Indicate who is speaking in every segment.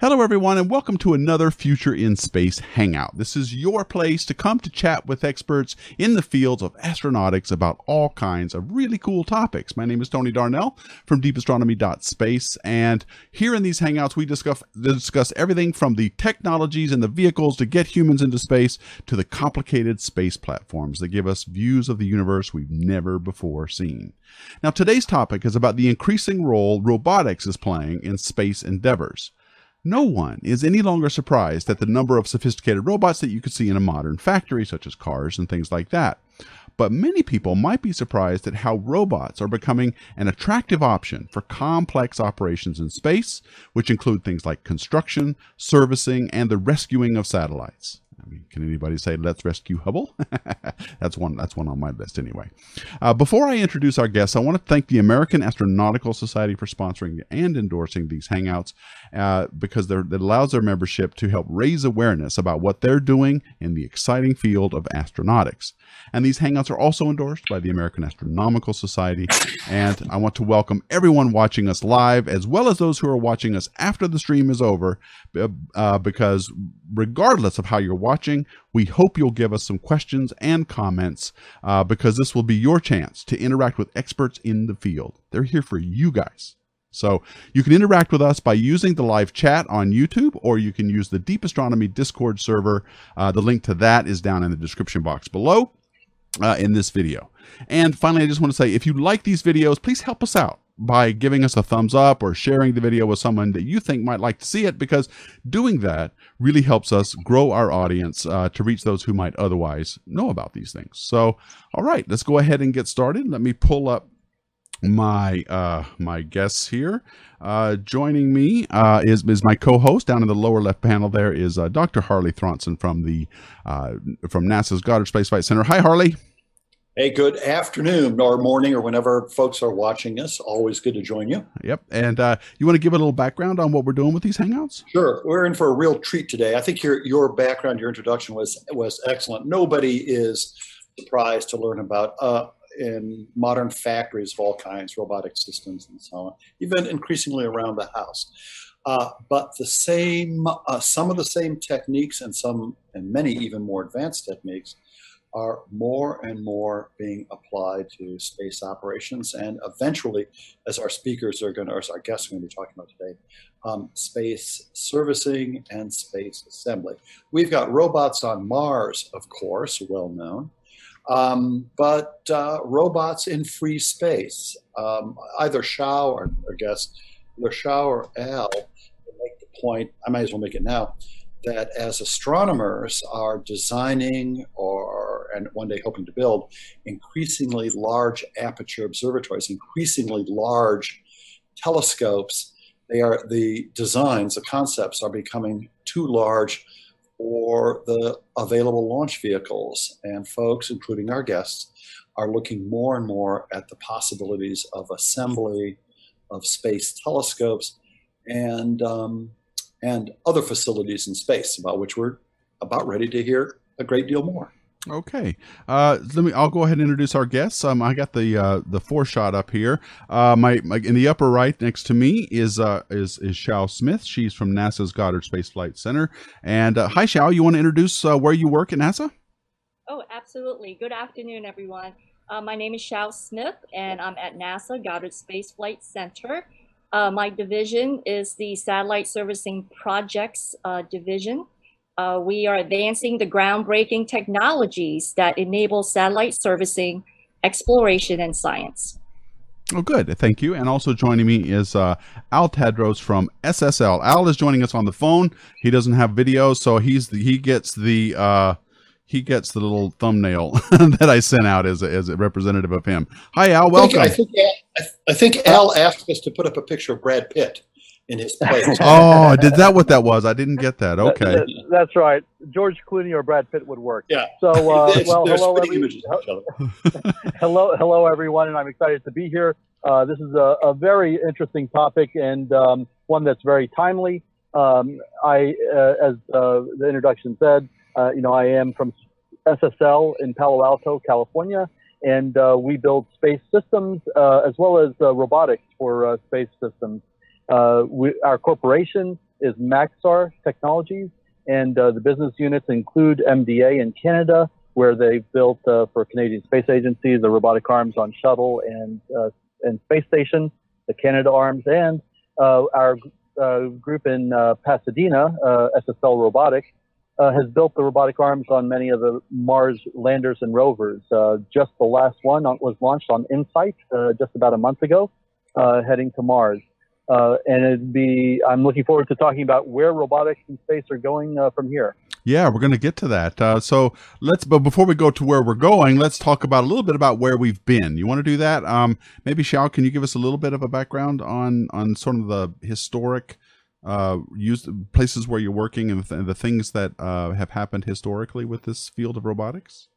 Speaker 1: Hello, everyone, and welcome to another Future in Space Hangout. This is your place to come to chat with experts in the fields of astronautics about all kinds of really cool topics. My name is Tony Darnell from deepastronomy.space, and here in these Hangouts, we discuss, discuss everything from the technologies and the vehicles to get humans into space to the complicated space platforms that give us views of the universe we've never before seen. Now, today's topic is about the increasing role robotics is playing in space endeavors. No one is any longer surprised at the number of sophisticated robots that you could see in a modern factory, such as cars and things like that. But many people might be surprised at how robots are becoming an attractive option for complex operations in space, which include things like construction, servicing, and the rescuing of satellites. I mean, can anybody say let's rescue Hubble? that's one. That's one on my list anyway. Uh, before I introduce our guests, I want to thank the American Astronautical Society for sponsoring and endorsing these hangouts uh, because it allows their membership to help raise awareness about what they're doing in the exciting field of astronautics. And these hangouts are also endorsed by the American Astronomical Society. And I want to welcome everyone watching us live, as well as those who are watching us after the stream is over, uh, because regardless of how you're watching, we hope you'll give us some questions and comments uh, because this will be your chance to interact with experts in the field. They're here for you guys. So you can interact with us by using the live chat on YouTube, or you can use the Deep Astronomy Discord server. Uh, the link to that is down in the description box below uh, in this video. And finally, I just want to say if you like these videos, please help us out by giving us a thumbs up or sharing the video with someone that you think might like to see it because doing that really helps us grow our audience uh, to reach those who might otherwise know about these things. So, all right, let's go ahead and get started. Let me pull up my uh my guests here uh joining me uh is is my co-host down in the lower left panel there is uh, dr harley thronson from the uh from nasa's goddard space flight center hi harley
Speaker 2: Hey, good afternoon or morning or whenever folks are watching us. Always good to join you.
Speaker 1: Yep. And uh, you want to give a little background on what we're doing with these hangouts?
Speaker 2: Sure. We're in for a real treat today. I think your your background, your introduction was was excellent. Nobody is surprised to learn about uh, in modern factories of all kinds, robotic systems and so on, even increasingly around the house. Uh, but the same, uh, some of the same techniques and some, and many even more advanced techniques are more and more being applied to space operations and eventually, as our speakers are going to, as our guests are going to be talking about today, um, space servicing and space assembly. We've got robots on Mars, of course, well known, um, but uh, robots in free space. Um, either Xiao or, I guess either Xiao or Al make the point, I might as well make it now, that as astronomers are designing or and one day hoping to build increasingly large aperture observatories, increasingly large telescopes, they are the designs, the concepts are becoming too large for the available launch vehicles. And folks, including our guests, are looking more and more at the possibilities of assembly of space telescopes and um, and other facilities in space, about which we're about ready to hear a great deal more.
Speaker 1: Okay, uh, let me. I'll go ahead and introduce our guests. Um, I got the uh, the four shot up here. Uh, my, my, in the upper right next to me is uh is is Xiao Smith. She's from NASA's Goddard Space Flight Center. And uh, hi, Xiao. You want to introduce uh, where you work at NASA?
Speaker 3: Oh, absolutely. Good afternoon, everyone. Uh, my name is Xiao Smith, and I'm at NASA Goddard Space Flight Center. Uh, my division is the Satellite Servicing Projects uh, Division. Uh, we are advancing the groundbreaking technologies that enable satellite servicing, exploration, and science.
Speaker 1: Oh, good. Thank you. And also joining me is uh, Al Tadros from SSL. Al is joining us on the phone. He doesn't have video, so he's the, he gets the uh, he gets the little thumbnail that I sent out as a, as a representative of him. Hi, Al. Welcome.
Speaker 2: I think, I think, I think Al asked us to put up a picture of Brad Pitt in his place.
Speaker 1: oh, did that what that was? I didn't get that. Okay. That,
Speaker 4: that, that's right. George Clooney or Brad Pitt would work.
Speaker 2: Yeah.
Speaker 4: So, uh, well, hello, every, hello, hello, everyone, and I'm excited to be here. Uh, this is a, a, very interesting topic and um, one that's very timely. Um, I, uh, as uh, the introduction said, uh, you know, I am from SSL in Palo Alto, California, and uh, we build space systems uh, as well as uh, robotics for uh, space systems. Uh, we, our corporation is Maxar Technologies, and uh, the business units include MDA in Canada, where they've built uh, for Canadian Space Agency the robotic arms on shuttle and uh, and space station, the Canada arms, and uh, our uh, group in Pasadena, SSL Robotic, has built the robotic arms on many of the Mars landers and rovers. just the last one was launched on InSight just about a month ago, heading to Mars. Uh, and it'd be I'm looking forward to talking about where robotics and space are going uh, from here.
Speaker 1: Yeah, we're going to get to that. Uh, so let's, but before we go to where we're going, let's talk about a little bit about where we've been. You want to do that? Um, maybe Xiao, can you give us a little bit of a background on on sort of the historic uh, used places where you're working and the, the things that uh, have happened historically with this field of robotics?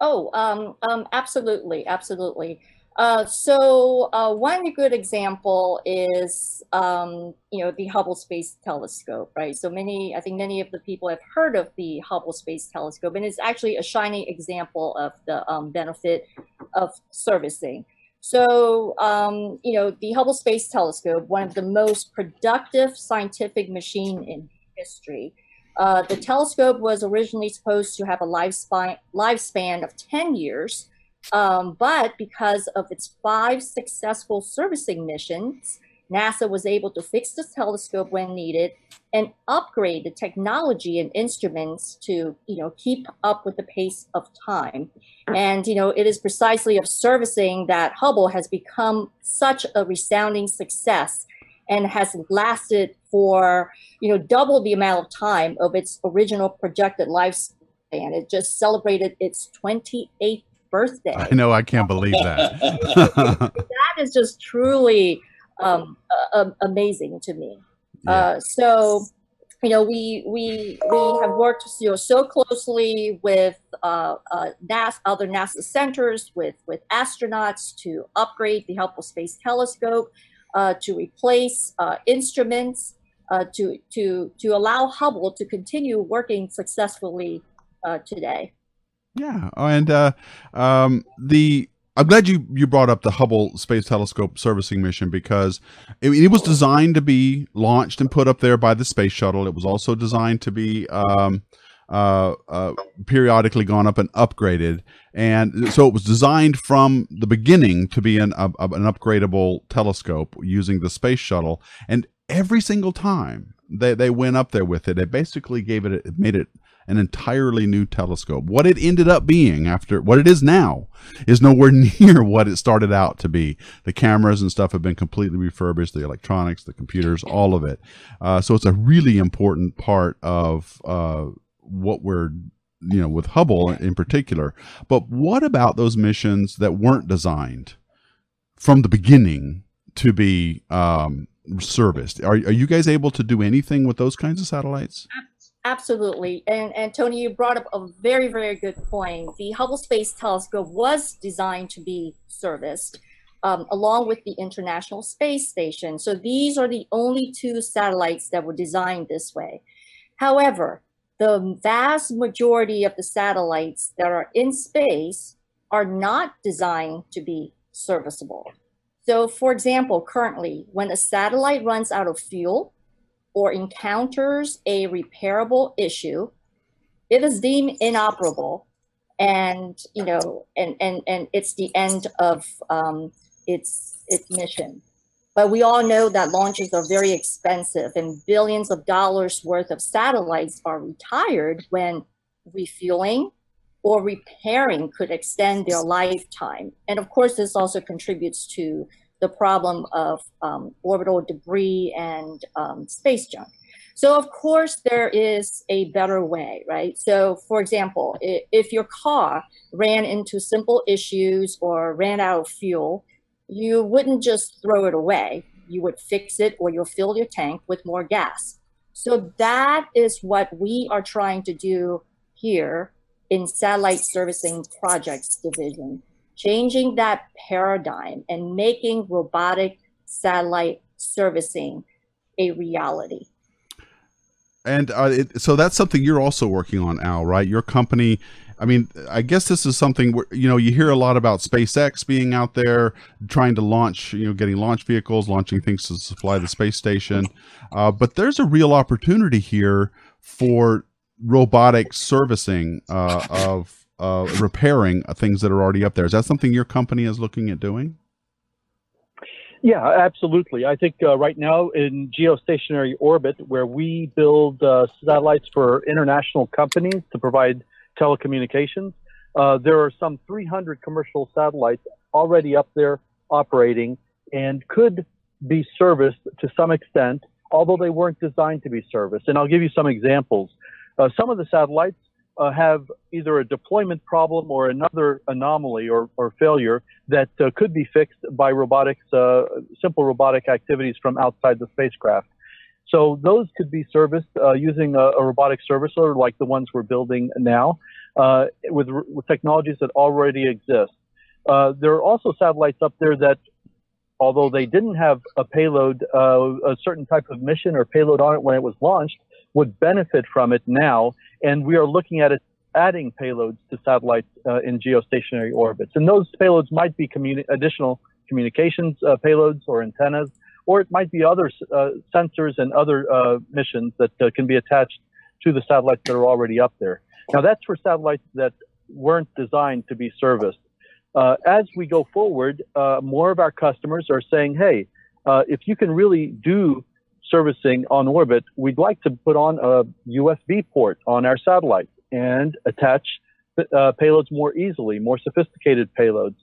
Speaker 3: Oh, um, um, absolutely, absolutely. Uh, so uh, one good example is, um, you know, the Hubble Space Telescope, right? So many, I think many of the people have heard of the Hubble Space Telescope, and it's actually a shining example of the um, benefit of servicing. So, um, you know, the Hubble Space Telescope, one of the most productive scientific machine in history. Uh, the telescope was originally supposed to have a lifespan, lifespan of 10 years, um, but because of its five successful servicing missions, NASA was able to fix the telescope when needed and upgrade the technology and instruments to, you know, keep up with the pace of time. And, you know, it is precisely of servicing that Hubble has become such a resounding success and has lasted for, you know, double the amount of time of its original projected lifespan. It just celebrated its 28th birthday.
Speaker 1: I know, I can't believe that.
Speaker 3: that is just truly um, uh, amazing to me. Yeah. Uh, so, you know, we we we have worked you know so closely with uh, uh, NASA, other NASA centers, with with astronauts to upgrade the Hubble Space Telescope, uh, to replace uh, instruments, uh, to to to allow Hubble to continue working successfully uh, today.
Speaker 1: Yeah, and uh, um, the I'm glad you you brought up the Hubble Space Telescope servicing mission because it, it, was designed to be launched and put up there by the space shuttle. It was also designed to be um, uh, uh, periodically gone up and upgraded, and so it was designed from the beginning to be an an upgradable telescope using the space shuttle. And every single time they they went up there with it, it basically gave it made it an entirely new telescope. What it ended up being after what it is now is nowhere near what it started out to be. The cameras and stuff have been completely refurbished, the electronics, the computers, all of it. Uh, so it's a really important part of uh, what we're you know with Hubble in particular. But what about those missions that weren't designed from the beginning to be um, serviced? Are, are you guys able to do anything with those kinds of satellites?
Speaker 3: Absolutely. And, and Tony, you brought up a very, very good point. The Hubble Space Telescope was designed to be serviced um, along with the International Space Station. So these are the only two satellites that were designed this way. However, the vast majority of the satellites that are in space are not designed to be serviceable. So for example, currently, when a satellite runs out of fuel, or encounters a repairable issue, it is deemed inoperable, and you know, and and and it's the end of um, its its mission. But we all know that launches are very expensive, and billions of dollars worth of satellites are retired when refueling or repairing could extend their lifetime. And of course, this also contributes to the problem of um, orbital debris and um, space junk. So of course there is a better way, right? So for example, if your car ran into simple issues or ran out of fuel, you wouldn't just throw it away. You would fix it or you'll fill your tank with more gas. So that is what we are trying to do here in Satellite Servicing Projects Division changing that paradigm and making robotic satellite servicing a reality.
Speaker 1: And uh, it, so that's something you're also working on, Al, right? Your company I mean, I guess this is something where you know you hear a lot about SpaceX being out there trying to launch, you know, getting launch vehicles, launching things to supply the space station. Uh, but there's a real opportunity here for robotic servicing uh, of uh, repairing things that are already up there. Is that something your company is looking at doing?
Speaker 4: Yeah, absolutely. I think uh, right now in geostationary orbit, where we build uh, satellites for international companies to provide telecommunications, uh, there are some 300 commercial satellites already up there operating and could be serviced to some extent, although they weren't designed to be serviced. And I'll give you some examples. Uh, some of the satellites uh, have either a deployment problem or another anomaly or, or failure that uh, could be fixed by robotics, uh, simple robotic activities from outside the spacecraft. So those could be serviced uh, using a, a, robotic servicer like the ones we're building now uh, with, with, technologies that already exist. Uh, there are also satellites up there that although they didn't have a payload, a certain type of mission or payload on it when it was launched, would benefit from it now and we are looking at it adding payloads to satellites uh, in geostationary orbits. And those payloads might be communi- additional communications uh, payloads or antennas, or it might be other uh, sensors and other uh, missions that uh, can be attached to the satellites that are already up there. Now, that's for satellites that weren't designed to be serviced. Uh, as we go forward, more of our customers are saying, hey, if you can really do servicing on orbit, we'd like to put on a USB port on our satellite and attach uh, payloads more easily, more sophisticated payloads.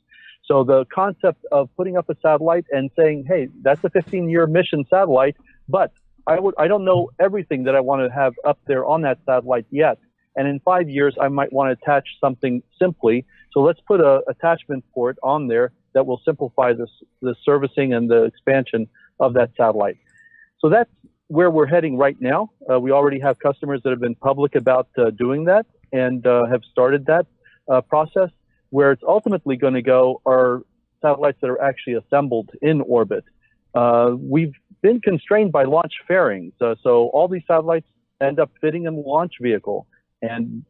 Speaker 4: So the concept of putting up a satellite and saying, "Hey, that's a 15-year mission satellite, but I would I don't know everything that I want to have up there on that satellite yet, and in five years I might want to attach something simply. So let's put a attachment port on there that will simplify this the servicing and the expansion of that satellite." So that's where we're heading right now. Uh, we already have customers that have been public about uh, doing that and uh, have started that uh, process. Where it's ultimately going to go are satellites that are actually assembled in orbit. Uh, we've been constrained by launch fairings, uh, so all these satellites end up fitting in the launch vehicle, and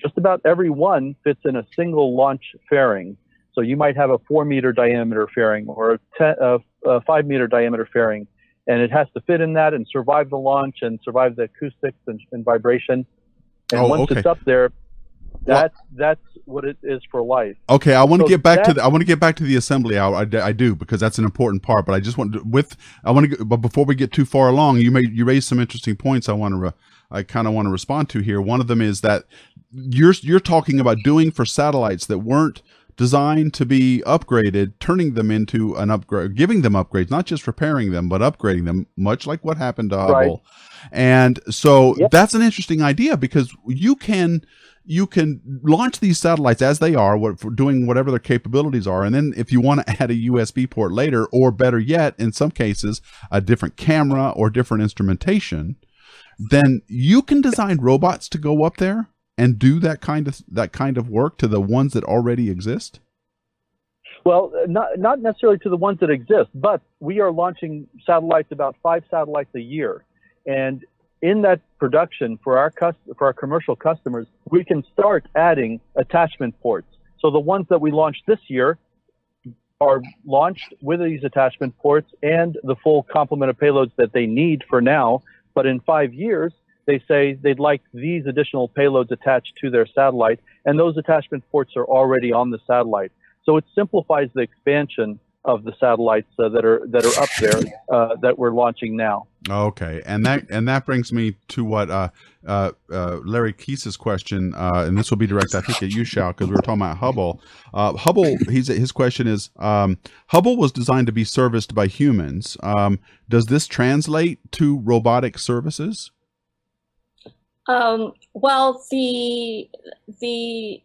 Speaker 4: just about every one fits in a single launch fairing. So you might have a four meter diameter fairing or a, ten, a five meter diameter fairing and it has to fit in that and survive the launch and survive the acoustics and, and vibration. And oh, once okay. it's up there, that's well, that's what it is for life.
Speaker 1: Okay, I want to so get back to the I want to get back to the assembly hour. I, I, do because that's an important part. But I just want to with I want to but before we get too far along, you may you raised some interesting points. I want to re, I kind of want to respond to here. One of them is that you're you're talking about doing for satellites that weren't designed to be upgraded, turning them into an upgrade, giving them upgrades, not just repairing them, but upgrading them, much like what happened to Hubble. Right. And so yep. that's an interesting idea because you can you can launch these satellites as they are, what, for doing whatever their capabilities are, and then if you want to add a USB port later, or better yet, in some cases, a different camera or different instrumentation, then you can design robots to go up there and do that kind of that kind of work to the ones that already exist?
Speaker 4: Well, uh, not not necessarily to the ones that exist, but we are launching satellites about five satellites a year, and in that production for our cust- for our commercial customers, we can start adding attachment ports. So the ones that we launched this year are launched with these attachment ports and the full complement of payloads that they need for now. But in five years, they say they'd like these additional payloads attached to their satellite, and those attachment ports are already on the satellite. So it simplifies the expansion of the satellites uh, that are that are up there uh, that we're launching now.
Speaker 1: Okay, and that and that brings me to what uh, uh, uh Larry Keese's question, uh, and this will be direct, I think, at you, Shao, because we were talking about Hubble. Hubble, he's, his question is, um, Hubble was designed to be serviced by humans. Um, does this translate to robotic services?
Speaker 3: Um, well, the the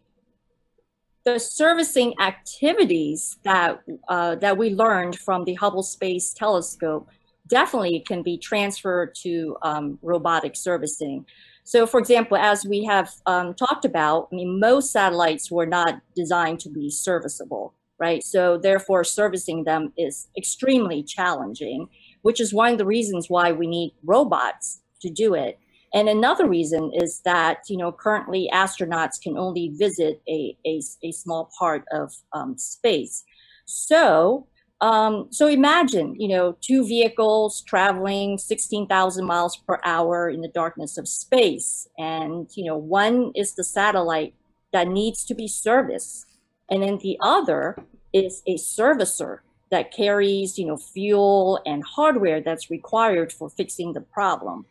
Speaker 3: the servicing activities that uh, that we learned from the Hubble Space Telescope definitely can be transferred to um, robotic servicing. So, for example, as we have um, talked about, I mean, most satellites were not designed to be serviceable, right? So, therefore, servicing them is extremely challenging, which is one of the reasons why we need robots to do it. And another reason is that, you know, currently astronauts can only visit a, a, a small part of um, space. So, um, so imagine, you know, two vehicles traveling 16,000 miles per hour in the darkness of space. And, you know, one is the satellite that needs to be serviced. And then the other is a servicer that carries, you know, fuel and hardware that's required for fixing the problem.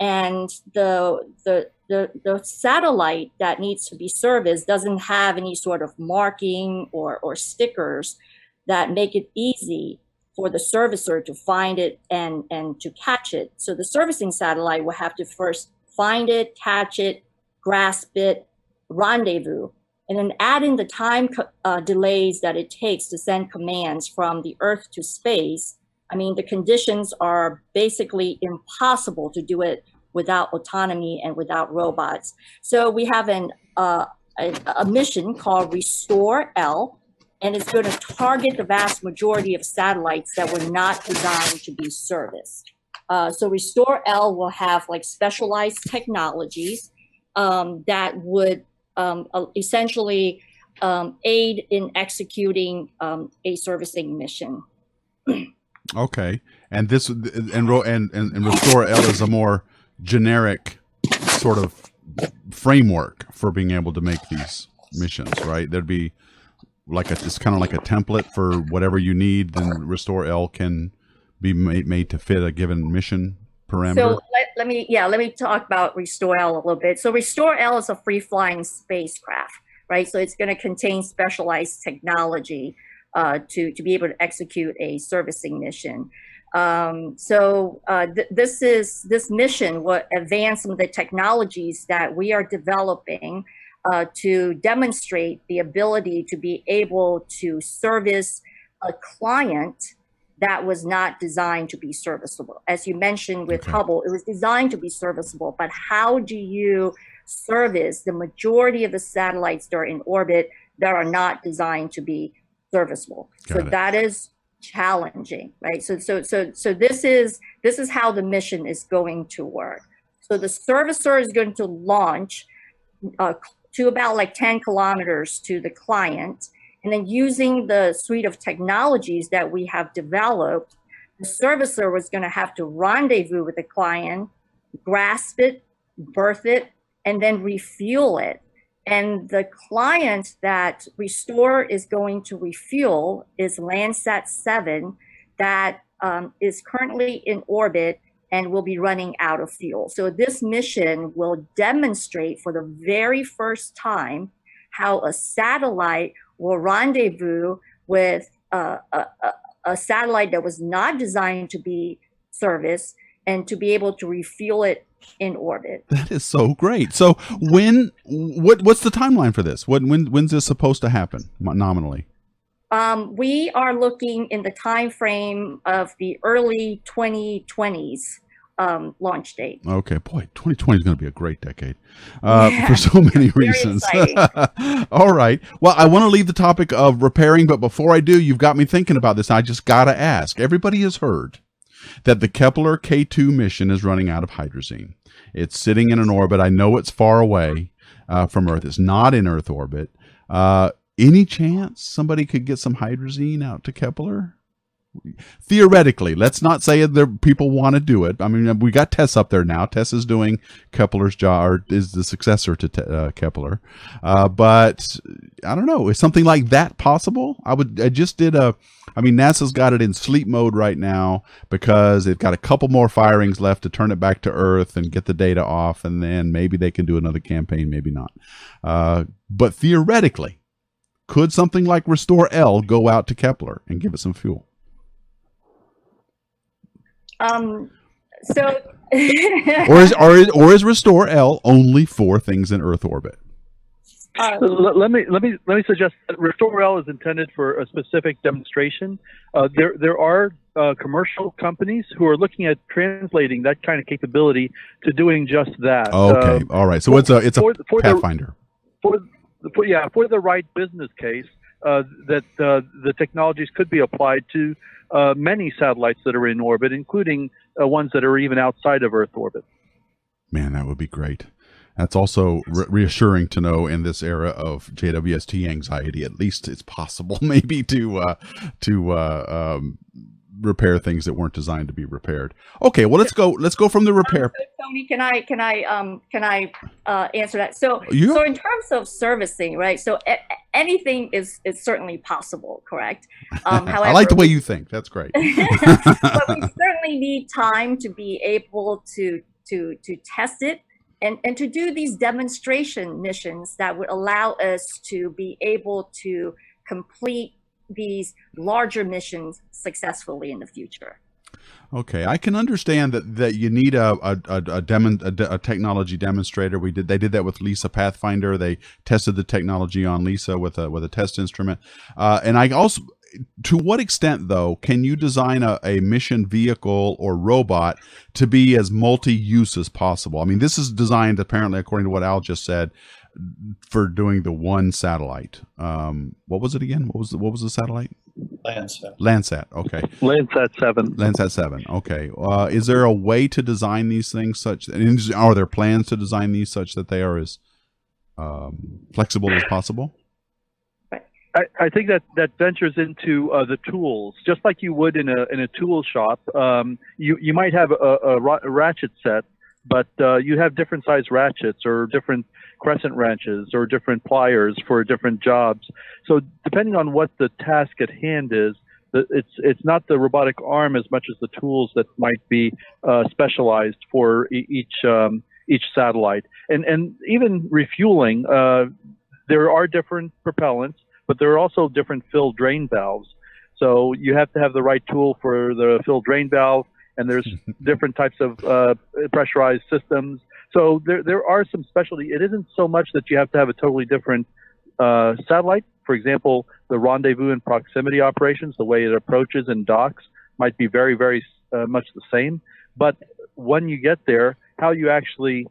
Speaker 3: And the, the, the, the satellite that needs to be serviced doesn't have any sort of marking or, or stickers that make it easy for the servicer to find it and, and to catch it. So the servicing satellite will have to first find it, catch it, grasp it, rendezvous, and then add in the time uh, delays that it takes to send commands from the Earth to space. I mean, the conditions are basically impossible to do it without autonomy and without robots. So we have an, uh, a, a mission called Restore L, and it's going to target the vast majority of satellites that were not designed to be serviced. Uh, so Restore L will have like specialized technologies um, that would um, uh, essentially um, aid in executing um, a servicing mission.
Speaker 1: okay, and this and and and Restore L is a more generic sort of framework for being able to make these missions, right? There'd be like a it's kind of like a template for whatever you need. Then Restore L can be made, made to fit a given mission parameter.
Speaker 3: So let, let me yeah let me talk about Restore L a little bit. So Restore L is a free flying spacecraft, right? So it's going to contain specialized technology uh, to to be able to execute a servicing mission. Um, so uh, th this is this mission will advance some of the technologies that we are developing uh, to demonstrate the ability to be able to service a client that was not designed to be serviceable. As you mentioned with okay. Hubble, it was designed to be serviceable, but how do you service the majority of the satellites that are in orbit that are not designed to be serviceable? Got so it. that is challenging, right? So so so so this is this is how the mission is going to work. So the servicer is going to launch uh, to about like 10 kilometers to the client. And then using the suite of technologies that we have developed, the servicer was going to have to rendezvous with the client, grasp it, berth it, and then refuel it. And the client that Restore is going to refuel is Landsat 7 that um, is currently in orbit and will be running out of fuel. So this mission will demonstrate for the very first time how a satellite will rendezvous with a, a, a satellite that was not designed to be serviced and to be able to refuel it in orbit.
Speaker 1: That is so great. So when what what's the timeline for this? When when when's this supposed to happen nominally?
Speaker 3: Um, we are looking in the time frame of the early 2020s um, launch date.
Speaker 1: Okay, boy, 2020 is going to be a great decade uh, yeah. for so many reasons. All right. Well, I want to leave the topic of repairing, but before I do, you've got me thinking about this. I just got to ask. Everybody has heard that the Kepler K2 mission is running out of hydrazine. It's sitting in an orbit. I know it's far away uh, from Earth. It's not in Earth orbit. Uh, any chance somebody could get some hydrazine out to Kepler? Theoretically, let's not say that people want to do it. I mean, we got Tess up there now. Tess is doing Kepler's job, or is the successor to uh, Kepler. Uh, but I don't know. Is something like that possible? I would. I just did a. I mean, NASA's got it in sleep mode right now because they've got a couple more firings left to turn it back to Earth and get the data off, and then maybe they can do another campaign, maybe not. Uh, but theoretically, could something like Restore L go out to Kepler and give it some fuel?
Speaker 3: Um, so,
Speaker 1: or is or is or is Restore L only for things in Earth orbit?
Speaker 4: Uh, let, let, me let me let me suggest that Restore L is intended for a specific demonstration. Uh, there there are uh, commercial companies who are looking at translating that kind of capability to doing just that.
Speaker 1: Okay, um, all right. So for, it's a it's a for, for pathfinder.
Speaker 4: The, for for, yeah, for the right business case, uh, that uh, the technologies could be applied to uh, many satellites that are in orbit, including uh, ones that are even outside of Earth orbit.
Speaker 1: Man, that would be great. That's also re- reassuring to know in this era of JWST anxiety. At least it's possible, maybe to uh, to um, repair things that weren't designed to be repaired. Okay, well let's go. Let's go from the repair.
Speaker 3: Tony, can I can I um can I uh, answer that? So yeah. so in terms of servicing, right? So a- anything is is certainly possible, correct?
Speaker 1: Um, however, I like the way you think. That's great. but
Speaker 3: we certainly need time to be able to to to test it and, and to do these demonstration missions that would allow us to be able to complete these larger missions successfully in the future.
Speaker 1: Okay, I can understand that that you need a a a, a, a technology demonstrator. We did they did that with Lisa Pathfinder. They tested the technology on Lisa with a with a test instrument, uh, and I also to what extent though can you design a, a mission vehicle or robot to be as multi-use as possible i mean this is designed apparently according to what al just said for doing the one satellite. Um, what was it again? What was the, what was the satellite?
Speaker 2: Landsat.
Speaker 1: Landsat okay.
Speaker 4: Landsat 7
Speaker 1: landsat 7 okay. Uh, is there a way to design these things such and are there plans to design these such that they are as um, flexible as possible?
Speaker 4: I, I think that that ventures into uh, the tools, just like you would in a in a tool shop. Um, you you might have a, a, a ratchet set, but uh, you have different size ratchets or different crescent wrenches or different pliers for different jobs. So depending on what the task at hand is, it's it's not the robotic arm as much as the tools that might be uh, specialized for each um, each satellite, and and even refueling. Uh, there are different propellants but there are also different fill drain valves. So you have to have the right tool for the fill drain valve, and there's different types of uh, pressurized systems. So there, there are some specialty. It isn't so much that you have to have a totally different uh, satellite. For example, the rendezvous and proximity operations, the way it approaches and docks, might be very, very uh, much the same. But when you get there, how you actually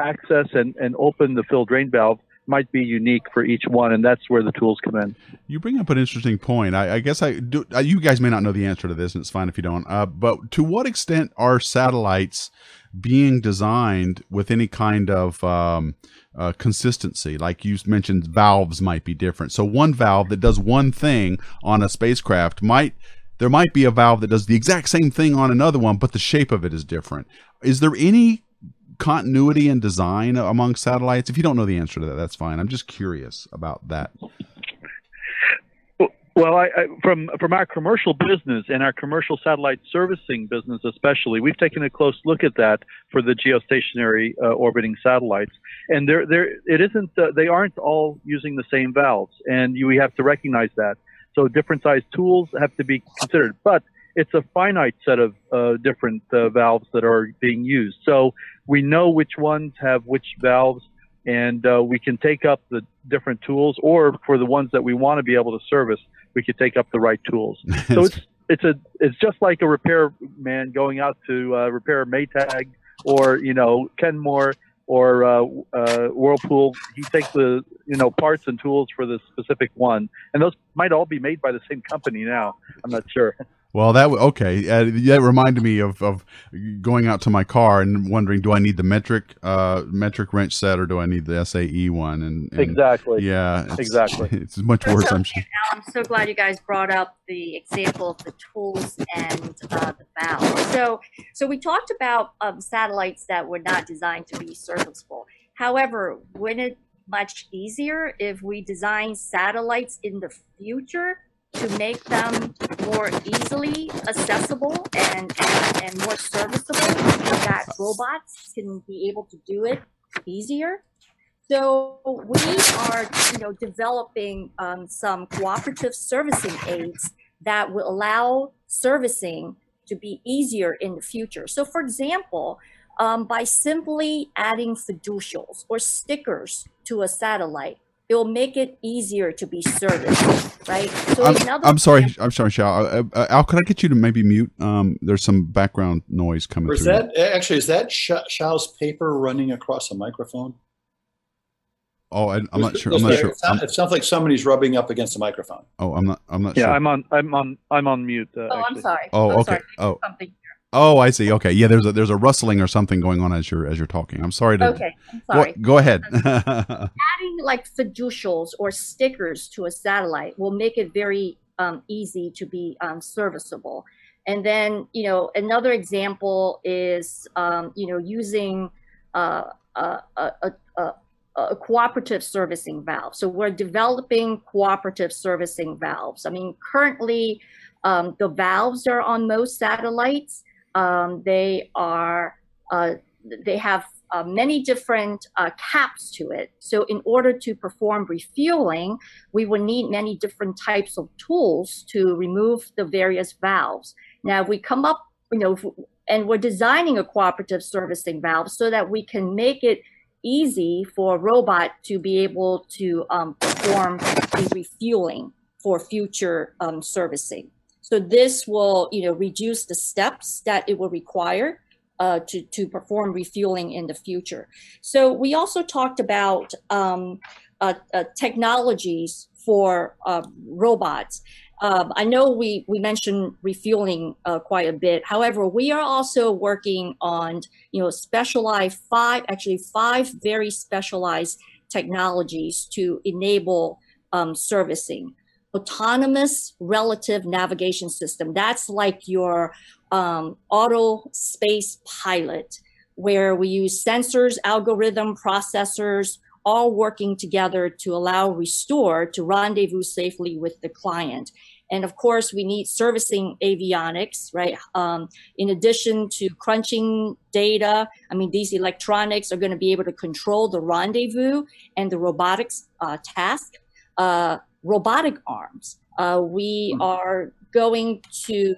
Speaker 4: access and, and open the fill drain valve might be unique for each one, and that's where the tools come in.
Speaker 1: You bring up an interesting point. I, I guess I do. Uh, you guys may not know the answer to this, and it's fine if you don't. Uh, but to what extent are satellites being designed with any kind of um, uh, consistency? Like you mentioned, valves might be different. So one valve that does one thing on a spacecraft might there might be a valve that does the exact same thing on another one, but the shape of it is different. Is there any continuity and design among satellites? If you don't know the answer to that, that's fine. I'm just curious about that.
Speaker 4: Well, I, I, from from our commercial business and our commercial satellite servicing business, especially, we've taken a close look at that for the geostationary uh, orbiting satellites, and there there it isn't uh, they aren't all using the same valves, and you, we have to recognize that. So different size tools have to be considered, but it's a finite set of uh, different uh, valves that are being used. So we know which ones have which valves, and uh, we can take up the different tools, or for the ones that we want to be able to service, we can take up the right tools. so it's it's a it's just like a repair man going out to uh, repair Maytag or you know Kenmore or uh, uh, Whirlpool. He takes the you know parts and tools for the specific one, and those might all be made by the same company now. I'm not sure.
Speaker 1: Well, that okay. Uh, that reminded me of, of going out to my car and wondering, do I need the metric uh, metric wrench set or do I need the SAE one? And, and
Speaker 4: exactly,
Speaker 1: yeah,
Speaker 4: it's, exactly.
Speaker 1: It's much worse. I'm sure.
Speaker 3: I'm so glad you guys brought up the example of the tools and uh, the valve. So, so we talked about um, satellites that were not designed to be serviceable. However, wouldn't it much easier if we design satellites in the future to make them more easily accessible and, and, and more serviceable so that robots can be able to do it easier. So we are, you know, developing um, some cooperative servicing aids that will allow servicing to be easier in the future. So, for example, um, by simply adding fiducials or stickers to a satellite, it will make it easier to be serviced, right?
Speaker 1: So I'm, I'm sorry, I'm sorry, Shao. Uh, uh, Al, can I get you to maybe mute? Um, there's some background noise coming.
Speaker 2: Or is
Speaker 1: through.
Speaker 2: that actually is that Shao's paper running across a microphone?
Speaker 1: Oh, I, am not sure. I'm not sure. It
Speaker 2: sounds, it sounds, like somebody's rubbing up against a microphone.
Speaker 1: Oh, I'm not. I'm not.
Speaker 4: Yeah,
Speaker 1: sure.
Speaker 4: I'm on. I'm on. I'm on mute.
Speaker 3: Uh, oh, actually. I'm sorry.
Speaker 1: Oh,
Speaker 3: I'm
Speaker 1: okay.
Speaker 3: Sorry.
Speaker 1: Oh,
Speaker 3: something
Speaker 1: Oh, I see. Okay, yeah. There's a there's a rustling or something going on as you're as you're talking. I'm sorry to.
Speaker 3: Okay, I'm sorry.
Speaker 1: Go, go ahead.
Speaker 3: Adding like fiducials or stickers to a satellite will make it very um, easy to be um, serviceable. And then, you know, another example is, um, you know, using uh, a, a, a, a, cooperative servicing valve. So we're developing cooperative servicing valves. I mean, currently, um, the valves are on most satellites. Um, they are uh, they have uh, many different uh, caps to it. So in order to perform refueling, we would need many different types of tools to remove the various valves. Now we come up, you know, and we're designing a cooperative servicing valve so that we can make it easy for a robot to be able to um, perform the refueling for future um, servicing. So this will, you know, reduce the steps that it will require uh, to, to perform refueling in the future. So we also talked about um, uh, uh, technologies for uh, robots. Um, I know we, we mentioned refueling uh, quite a bit. However, we are also working on, you know, specialized five, actually five very specialized technologies to enable um, servicing autonomous relative navigation system. That's like your um, auto space pilot, where we use sensors, algorithm, processors, all working together to allow Restore to rendezvous safely with the client. And of course, we need servicing avionics, right? Um, in addition to crunching data, I mean, these electronics are going to be able to control the rendezvous and the robotics uh, task. Uh, robotic arms. Uh, we mm-hmm. are going to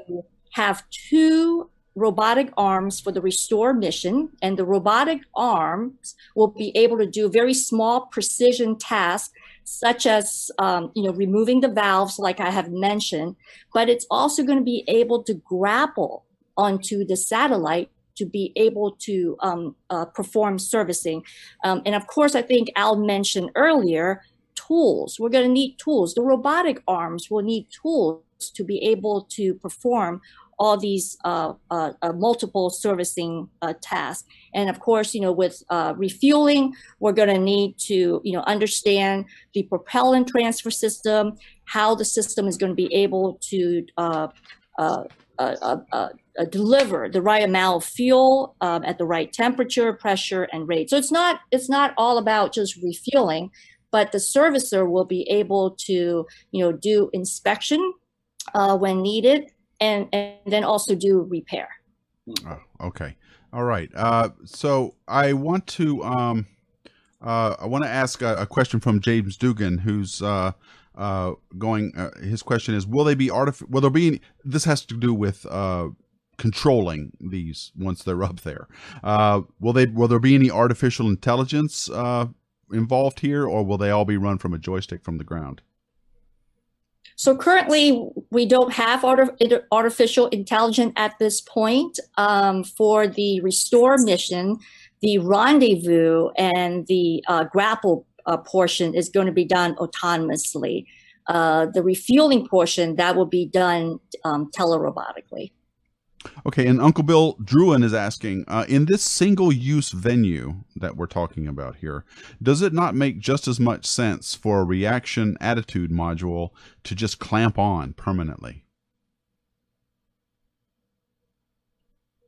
Speaker 3: have two robotic arms for the restore mission and the robotic arms will be able to do very small precision tasks such as um, you know removing the valves like i have mentioned but it's also going to be able to grapple onto the satellite to be able to um, uh, perform servicing um, and of course i think al mentioned earlier tools. We're going to need tools. The robotic arms will need tools to be able to perform all these uh, uh, uh, multiple servicing uh, tasks. And of course, you know, with uh, refueling, we're going to need to, you know, understand the propellant transfer system, how the system is going to be able to uh, deliver the right amount of fuel um, at the right temperature, pressure, and rate. So it's not it's not all about just refueling but the servicer will be able to you know do inspection uh, when needed and and then also do repair
Speaker 1: oh, okay all right uh, so i want to um, uh, i want to ask a, a, question from james dugan who's uh, uh, going uh, his question is will they be artif- will there be any, this has to do with controlling these once they're up there. Uh, will they? Will there be any artificial intelligence uh, involved here, or will they all be run from a joystick from the ground?
Speaker 3: So currently, we don't have artificial intelligence at this point. Um, for the restore mission, the rendezvous and the uh, grapple uh, portion is going to be done autonomously. Uh, the refueling portion that will be done um, telerobotically.
Speaker 1: Okay, and Uncle Bill Druin is asking uh, in this single use venue that we're talking about here, does it not make just as much sense for a reaction attitude module to just clamp on permanently?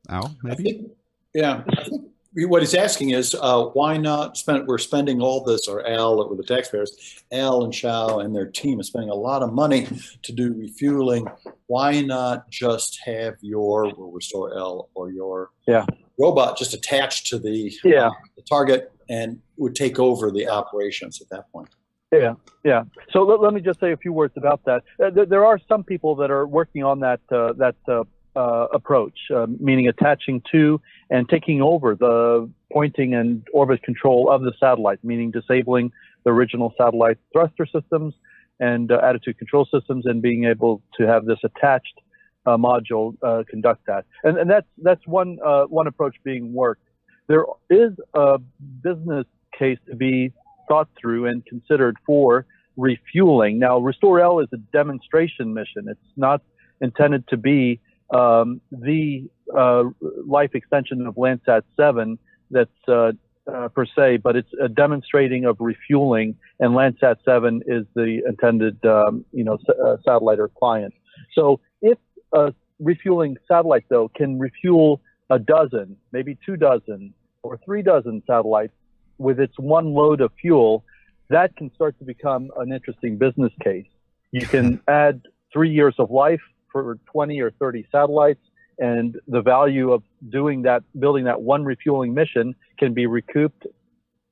Speaker 1: Al, maybe?
Speaker 2: Think, yeah, I think what he's asking is uh, why not spend we're spending all this or al or the taxpayers al and shao and their team is spending a lot of money to do refueling why not just have your will restore l or your
Speaker 4: yeah.
Speaker 2: robot just attached to the,
Speaker 4: yeah.
Speaker 2: Uh, the target and would take over the operations at that point
Speaker 4: yeah, yeah. So let, let me just say a few words about that. Uh, there, there, are some people that are working on that uh, that uh, approach, uh, meaning attaching to and taking over the pointing and orbit control of the satellite, meaning disabling the original satellite thruster systems and uh, attitude control systems, and being able to have this attached uh, module uh, conduct that. And, and that's that's one uh, one approach being worked. There is a business case to be thought through and considered for refueling. Now, Restore L is a demonstration mission. It's not intended to be um, the uh, life extension of Landsat 7 that's uh, uh, per se, but it's a demonstrating of refueling, and Landsat 7 is the intended, um, you know, uh, satellite or client. So if a refueling satellite, though, can refuel a dozen, maybe two dozen, or three dozen satellites with its one load of fuel, that can start to become an interesting business case. You can add three years of life for 20 or 30 satellites and the value of doing that, building that one refueling mission can be recouped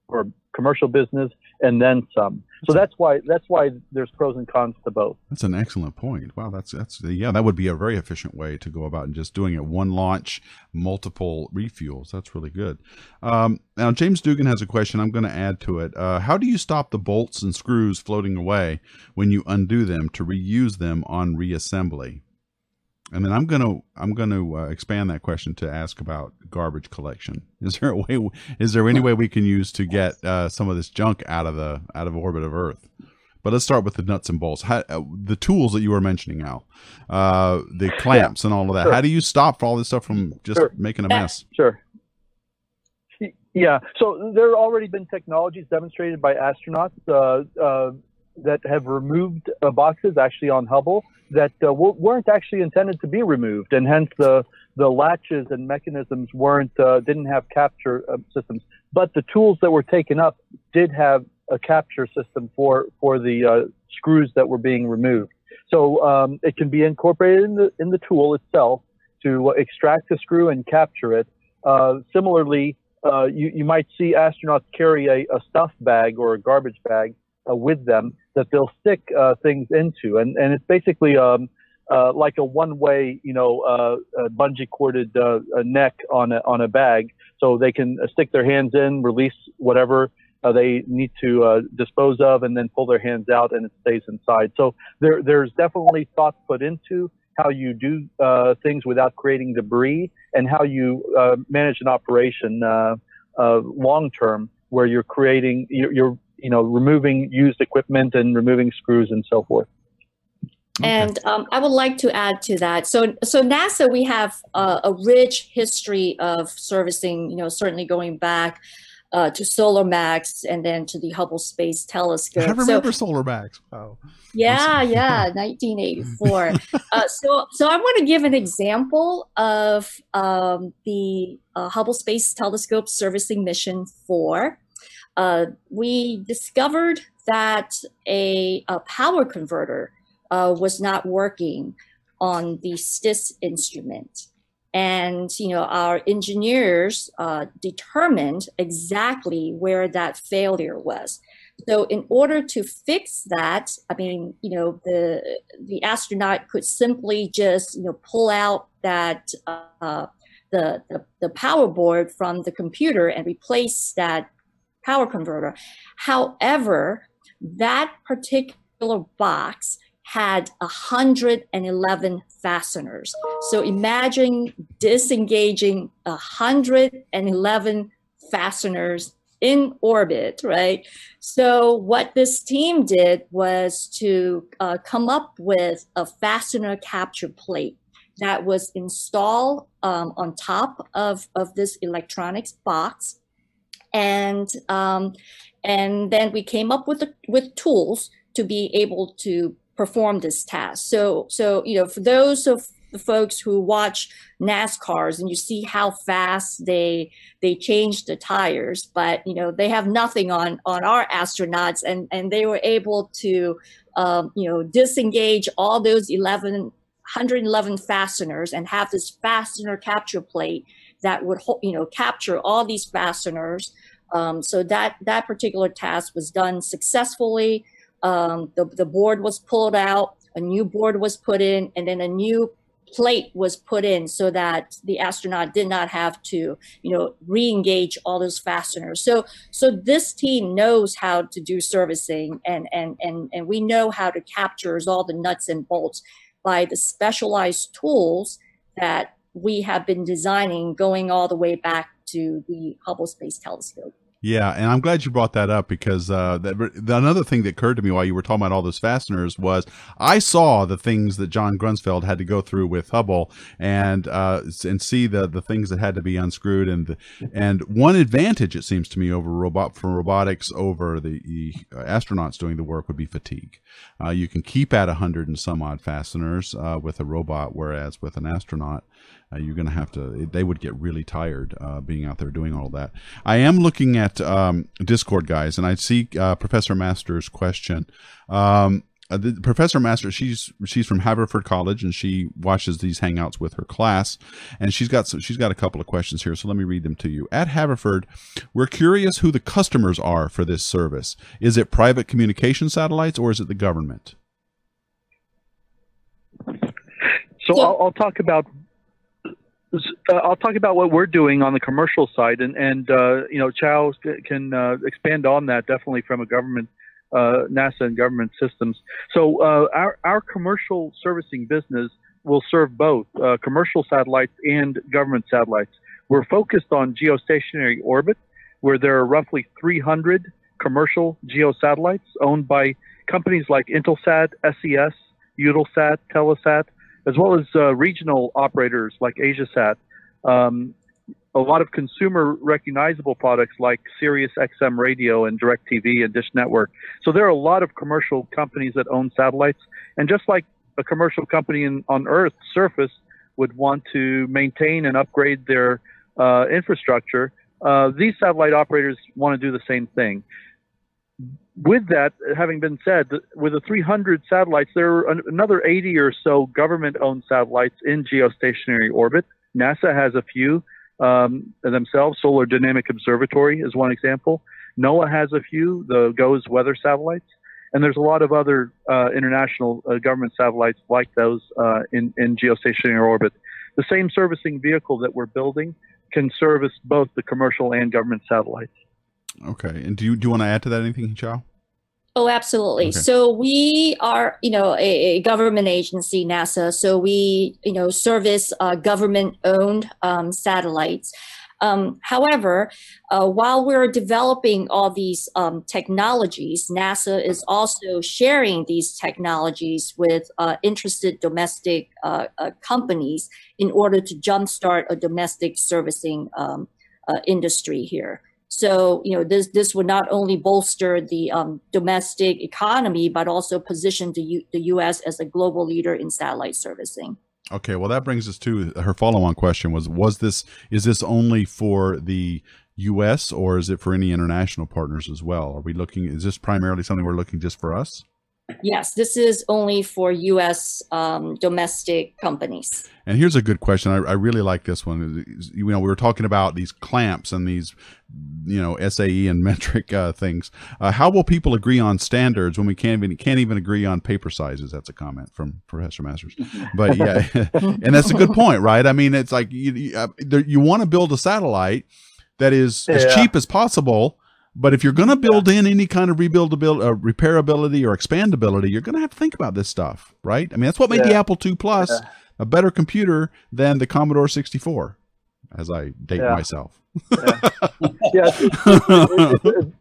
Speaker 4: for commercial business and then some. So that's why that's why there's pros and cons to both.
Speaker 1: That's an excellent point. Wow, that's that's yeah, that would be a very efficient way to go about and just doing it one launch, multiple refuels. That's really good. Um, now James Dugan has a question. I'm going to add to it. Uh, how do you stop the bolts and screws floating away when you undo them to reuse them on reassembly? And then I'm gonna I'm gonna uh, expand that question to ask about garbage collection. Is there a way? Is there any way we can use to get uh, some of this junk out of the out of orbit of Earth? But let's start with the nuts and bolts. How, uh, the tools that you were mentioning, Al, uh, the clamps yeah, and all of that. Sure. How do you stop all this stuff from just sure. making a mess?
Speaker 4: Sure. Yeah. So there have already been technologies demonstrated by astronauts uh, uh, that have removed boxes actually on Hubble that uh, weren't actually intended to be removed, and hence the the latches and mechanisms weren't uh, didn't have capture uh, systems. But the tools that were taken up did have a capture system for for the uh, screws that were being removed. So um, it can be incorporated in the in the tool itself to extract the screw and capture it. Uh, similarly, uh, you, you might see astronauts carry a, a stuff bag or a garbage bag uh, with them that they'll stick uh, things into, and and it's basically um, uh, like a one-way, you know, uh, bungee corded uh, neck on a on a bag, so they can uh, stick their hands in, release whatever uh, they need to uh, dispose of, and then pull their hands out, and it stays inside. So there there's definitely thought put into how you do uh, things without creating debris, and how you uh, manage an operation uh, uh, long term, where you're creating you're, you're you know, removing used equipment and removing screws and so forth.
Speaker 3: Okay. And um, I would like to add to that. So, so NASA, we have uh, a rich history of servicing. You know, certainly going back uh, to Solar Max and then to the Hubble Space Telescope.
Speaker 1: I remember so, Solar Max. Wow.
Speaker 3: Yeah, yeah, 1984. uh, so, so I want to give an example of um, the uh, Hubble Space Telescope servicing mission four uh, we discovered that a, a power converter uh, was not working on the STIS instrument. And you know, our engineers uh, determined exactly where that failure was. So, in order to fix that, I mean, you know, the the astronaut could simply just you know pull out that uh, the, the the power board from the computer and replace that power converter. However, that particular box had 111 fasteners. So imagine disengaging 111 fasteners in orbit, right? So what this team did was to uh, come up with a fastener capture plate that was installed um, on top of, of this electronics box and um, and then we came up with the, with tools to be able to perform this task. So so you know for those of the folks who watch NASCARs and you see how fast they they change the tires, but you know they have nothing on on our astronauts, and and they were able to um, you know disengage all those 11 111 fasteners and have this fastener capture plate that would you know capture all these fasteners. Um, so that that particular task was done successfully. Um, the the board was pulled out, a new board was put in, and then a new plate was put in so that the astronaut did not have to you know re-engage all those fasteners so so this team knows how to do servicing and and and, and we know how to capture all the nuts and bolts by the specialized tools that we have been designing going all the way back to the Hubble Space Telescope.
Speaker 1: Yeah, and I'm glad you brought that up because uh, that, another thing that occurred to me while you were talking about all those fasteners was I saw the things that John Grunsfeld had to go through with Hubble and uh, and see the the things that had to be unscrewed and the, and one advantage it seems to me over robot for robotics over the, the astronauts doing the work would be fatigue. Uh, you can keep at a hundred and some odd fasteners uh, with a robot, whereas with an astronaut uh, you're going to have to they would get really tired uh, being out there doing all that. I am looking at um, discord guys and i see uh, professor master's question. Um, uh, the, professor master she's she's from haverford college and she watches these hangouts with her class and she's got some, she's got a couple of questions here so let me read them to you. At haverford we're curious who the customers are for this service. Is it private communication satellites or is it the government?
Speaker 4: So I'll, I'll, talk about uh, I'll talk about what we're doing on the commercial side, and and uh, you know, Chow can uh, expand on that definitely from a government, uh, NASA and government systems. So uh, our our commercial servicing business will serve both uh, commercial satellites and government satellites. We're focused on geostationary orbit, where there are roughly 300 commercial geosatellites owned by companies like Intelsat, SES, Eutelsat, Telesat as well as uh, regional operators like AsiaSat. Um, a lot of consumer recognizable products like Sirius XM Radio and DirecTV and Dish Network. So there are a lot of commercial companies that own satellites. And just like a commercial company in, on Earth's surface would want to maintain and upgrade their uh, infrastructure, uh, these satellite operators want to do the same thing with that having been said, with the 300 satellites, there are another 80 or so government-owned satellites in geostationary orbit. NASA has a few um, themselves. Solar Dynamic Observatory is one example. NOAA has a few, the GOES weather satellites, and there's a lot of other uh, international uh, government satellites like those uh, in, in geostationary orbit. The same servicing vehicle that we're building can service both the commercial and government satellites.
Speaker 1: Okay. And do you do you want to add to that anything, Chow?
Speaker 3: Oh, absolutely. Okay. So we are, you know, a, a, government agency, NASA. So we, you know, service uh, government-owned um, satellites. Um, however, uh, while we're developing all these um, technologies, NASA is also sharing these technologies with uh, interested domestic uh, uh companies in order to jumpstart a domestic servicing um, uh, industry here. So, you know, this this would not only bolster the um, domestic economy, but also position the, U- the U.S. as a global leader in satellite servicing.
Speaker 1: Okay, well, that brings us to her follow-on question: Was was this is this only for the U.S. or is it for any international partners as well? Are we looking? Is this primarily something we're looking just for us?
Speaker 3: Yes, this is only for U.S. Um, domestic companies.
Speaker 1: And here's a good question. I, I, really like this one. You know, we were talking about these clamps and these, you know, SAE and metric uh, things. Uh, how will people agree on standards when we can't even can't even agree on paper sizes? That's a comment from Professor Masters. But yeah, and that's a good point, right? I mean, it's like you you, uh, you want to build a satellite that is yeah. as cheap as possible but if you're going to build in any kind of rebuildability, uh, repairability, or expandability, you're going to have to think about this stuff, right? I mean, that's what made yeah. the Apple II Plus yeah. a better computer than the Commodore 64, as I date yeah. myself.
Speaker 4: yeah, it's,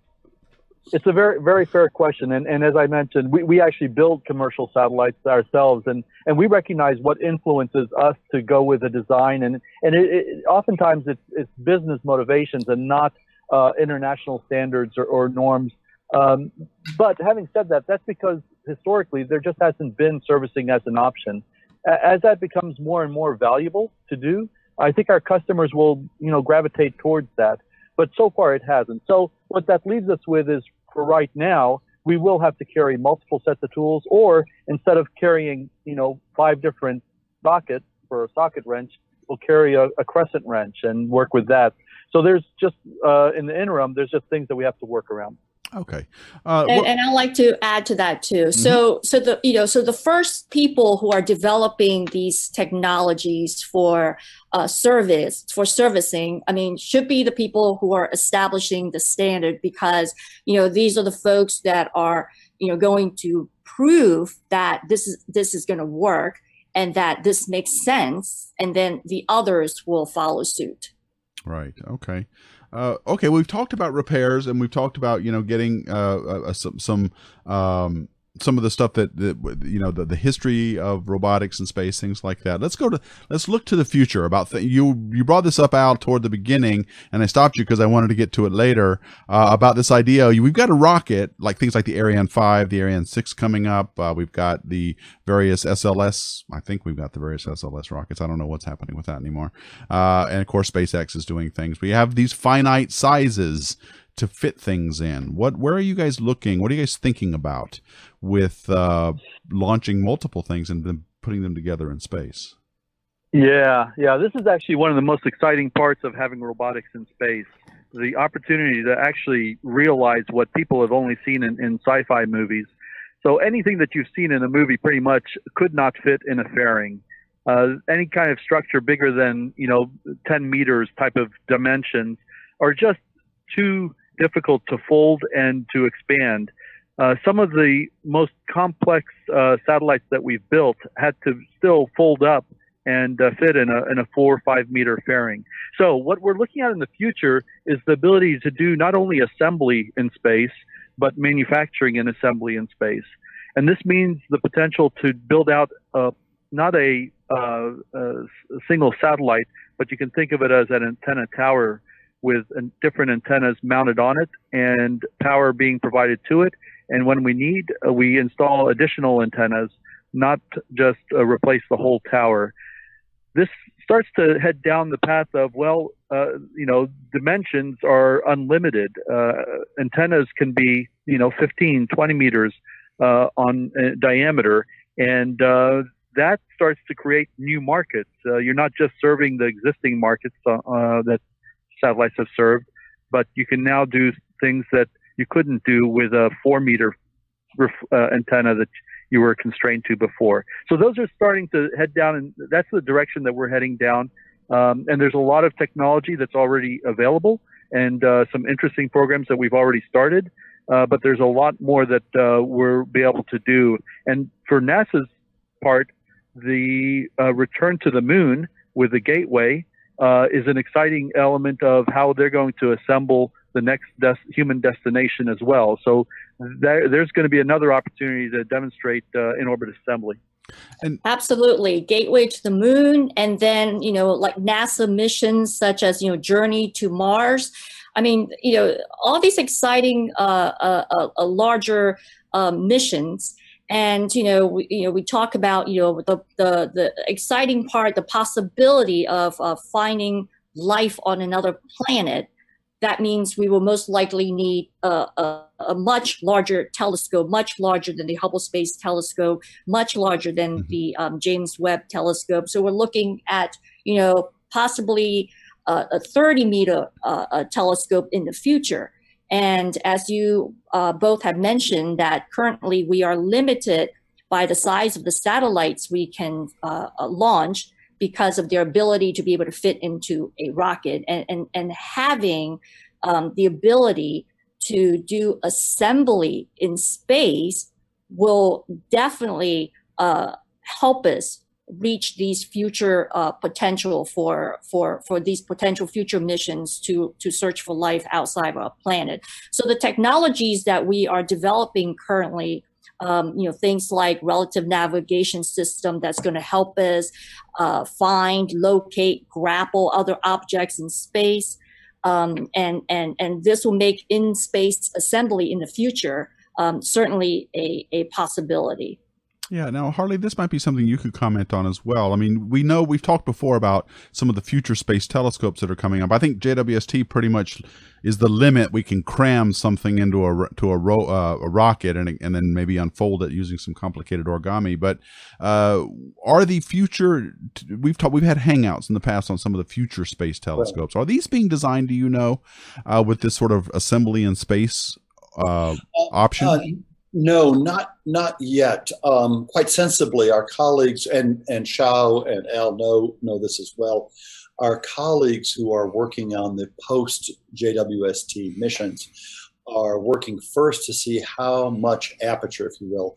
Speaker 4: it's, a very very fair question, and and as I mentioned, we, we actually build commercial satellites ourselves, and and we recognize what influences us to go with a design, and and it, it, oftentimes it's it's business motivations and not uh, international standards or, or norms. Um, but having said that, that's because historically there just hasn't been servicing as an option. As that becomes more and more valuable to do, I think our customers will, you know, gravitate towards that. But so far it hasn't. So what that leaves us with is, for right now, we will have to carry multiple sets of tools, or instead of carrying, you know, five different sockets for a socket wrench, we'll carry a, a crescent wrench and work with that. So there's just uh, in the interim, there's just things that we have to work around.
Speaker 1: Okay,
Speaker 3: uh, and, and I like to add to that too. Mm-hmm. So, so the you know, so the first people who are developing these technologies for uh, service for servicing, I mean, should be the people who are establishing the standard because you know these are the folks that are you know going to prove that this is this is going to work and that this makes sense, and then the others will follow suit.
Speaker 1: Right. Okay. Uh, okay, we've talked about repairs and we've talked about you know getting uh, uh, some some um, some of the stuff that, that you know the, the history of robotics and space things like that. Let's go to let's look to the future about th- you you brought this up out toward the beginning and i stopped you because i wanted to get to it later uh, about this idea. We've got a rocket like things like the ariane 5 the ariane 6 coming up. Uh, we've got the various sls i think we've got the various sls rockets. I don't know what's happening with that anymore. Uh, and of course spacex is doing things. We have these finite sizes to fit things in. What where are you guys looking? What are you guys thinking about with uh, launching multiple things and then putting them together in space?
Speaker 4: Yeah, yeah. This is actually one of the most exciting parts of having robotics in space. The opportunity to actually realize what people have only seen in, in sci-fi movies. So anything that you've seen in a movie pretty much could not fit in a fairing. Uh, any kind of structure bigger than you know 10 meters type of dimensions are just too difficult to fold and to expand. Uh, some of the most complex uh, satellites that we've built had to still fold up and uh, fit in a, in a four or five meter fairing. So what we're looking at in the future is the ability to do not only assembly in space, but manufacturing and assembly in space. And this means the potential to build out a, not a, uh, a single satellite, but you can think of it as an antenna tower with different antennas mounted on it and power being provided to it. And when we need, uh, we install additional antennas, not just uh, replace the whole tower. This starts to head down the path of, well, uh, you know, dimensions are unlimited. Uh, antennas can be, you know, 15, 20 meters uh, on uh, diameter. And that starts to create new markets. you're not just serving the existing markets that satellites have served, but you can now do things that you couldn't do with a four meter uh, antenna that you were constrained to before. So those are starting to head down, and that's the direction that we're heading down. Um, and there's a lot of technology that's already available, and uh, some interesting programs that we've already started. Uh, but there's a lot more that uh, we'll be able to do. And for NASA's part, the uh, return to the moon with the Gateway uh, is an exciting element of how they're going to assemble the next des- human destination as well. So there, there's going to be another opportunity to demonstrate uh, in orbit assembly.
Speaker 3: And Absolutely, gateway to the moon, and then you know, like NASA missions such as you know, Journey to Mars. I mean, you know, all these exciting, uh, uh, uh, uh larger um, missions and you know we, you know we talk about you know the the, the exciting part the possibility of, of finding life on another planet that means we will most likely need a, a, a, much larger telescope, much larger than the Hubble Space Telescope, much larger than mm-hmm. the um, James Webb Telescope. So we're looking at, you know, possibly uh, a 30 meter uh, telescope in the future. And as you uh, both have mentioned, that currently we are limited by the size of the satellites we can uh, uh, launch because of their ability to be able to fit into a rocket and, and, and having um, the ability to do assembly in space will definitely uh, help us reach these future uh, potential for for for these potential future missions to to search for life outside of our planet. So the technologies that we are developing currently. Um, you know things like relative navigation system that's going to help us uh, find, locate, grapple other objects in space, um, and and and this will make in space assembly in the future um, certainly a, a possibility.
Speaker 1: Yeah. Now, Harley, this might be something you could comment on as well. I mean, we know we've talked before about some of the future space telescopes that are coming up. I think JWST pretty much is the limit. We can cram something into a to a, ro- uh, a rocket and and then maybe unfold it using some complicated origami. But uh, are the future? We've talked. We've had hangouts in the past on some of the future space telescopes. Are these being designed? Do you know, uh, with this sort of assembly in space uh, option?
Speaker 2: No, not not yet. Um, quite sensibly, our colleagues and and Xiao and Al know know this as well. Our colleagues who are working on the post JWST missions are working first to see how much aperture, if you will,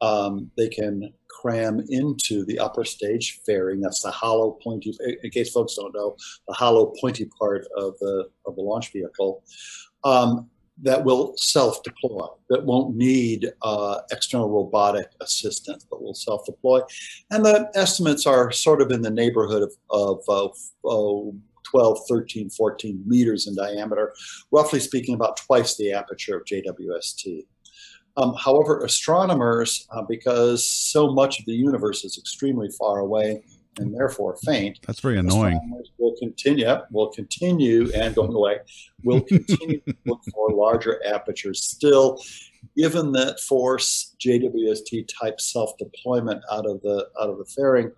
Speaker 2: um, they can cram into the upper stage fairing. That's the hollow, pointy. In case folks don't know, the hollow, pointy part of the of the launch vehicle. Um, that will self-deploy, that won't need uh, external robotic assistance, but will self-deploy. And the estimates are sort of in the neighborhood of, of uh, 12, 13, 14 meters in diameter, roughly speaking about twice the aperture of JWST. Um, however, astronomers, uh, because so much of the universe is extremely far away, and therefore faint.
Speaker 1: That's very annoying.
Speaker 2: Will continue. Will continue and going away. Will continue to look for larger apertures. Still, given that force JWST type self deployment out of the out of the fairing,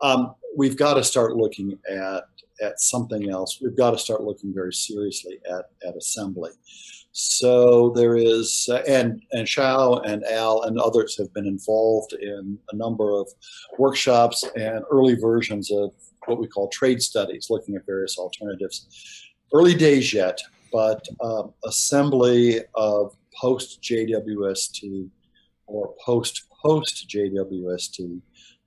Speaker 2: um, we've got to start looking at at something else. We've got to start looking very seriously at at assembly. So there is, uh, and and Shao and Al and others have been involved in a number of workshops and early versions of what we call trade studies, looking at various alternatives. Early days yet, but um, assembly of post JWST or post post JWST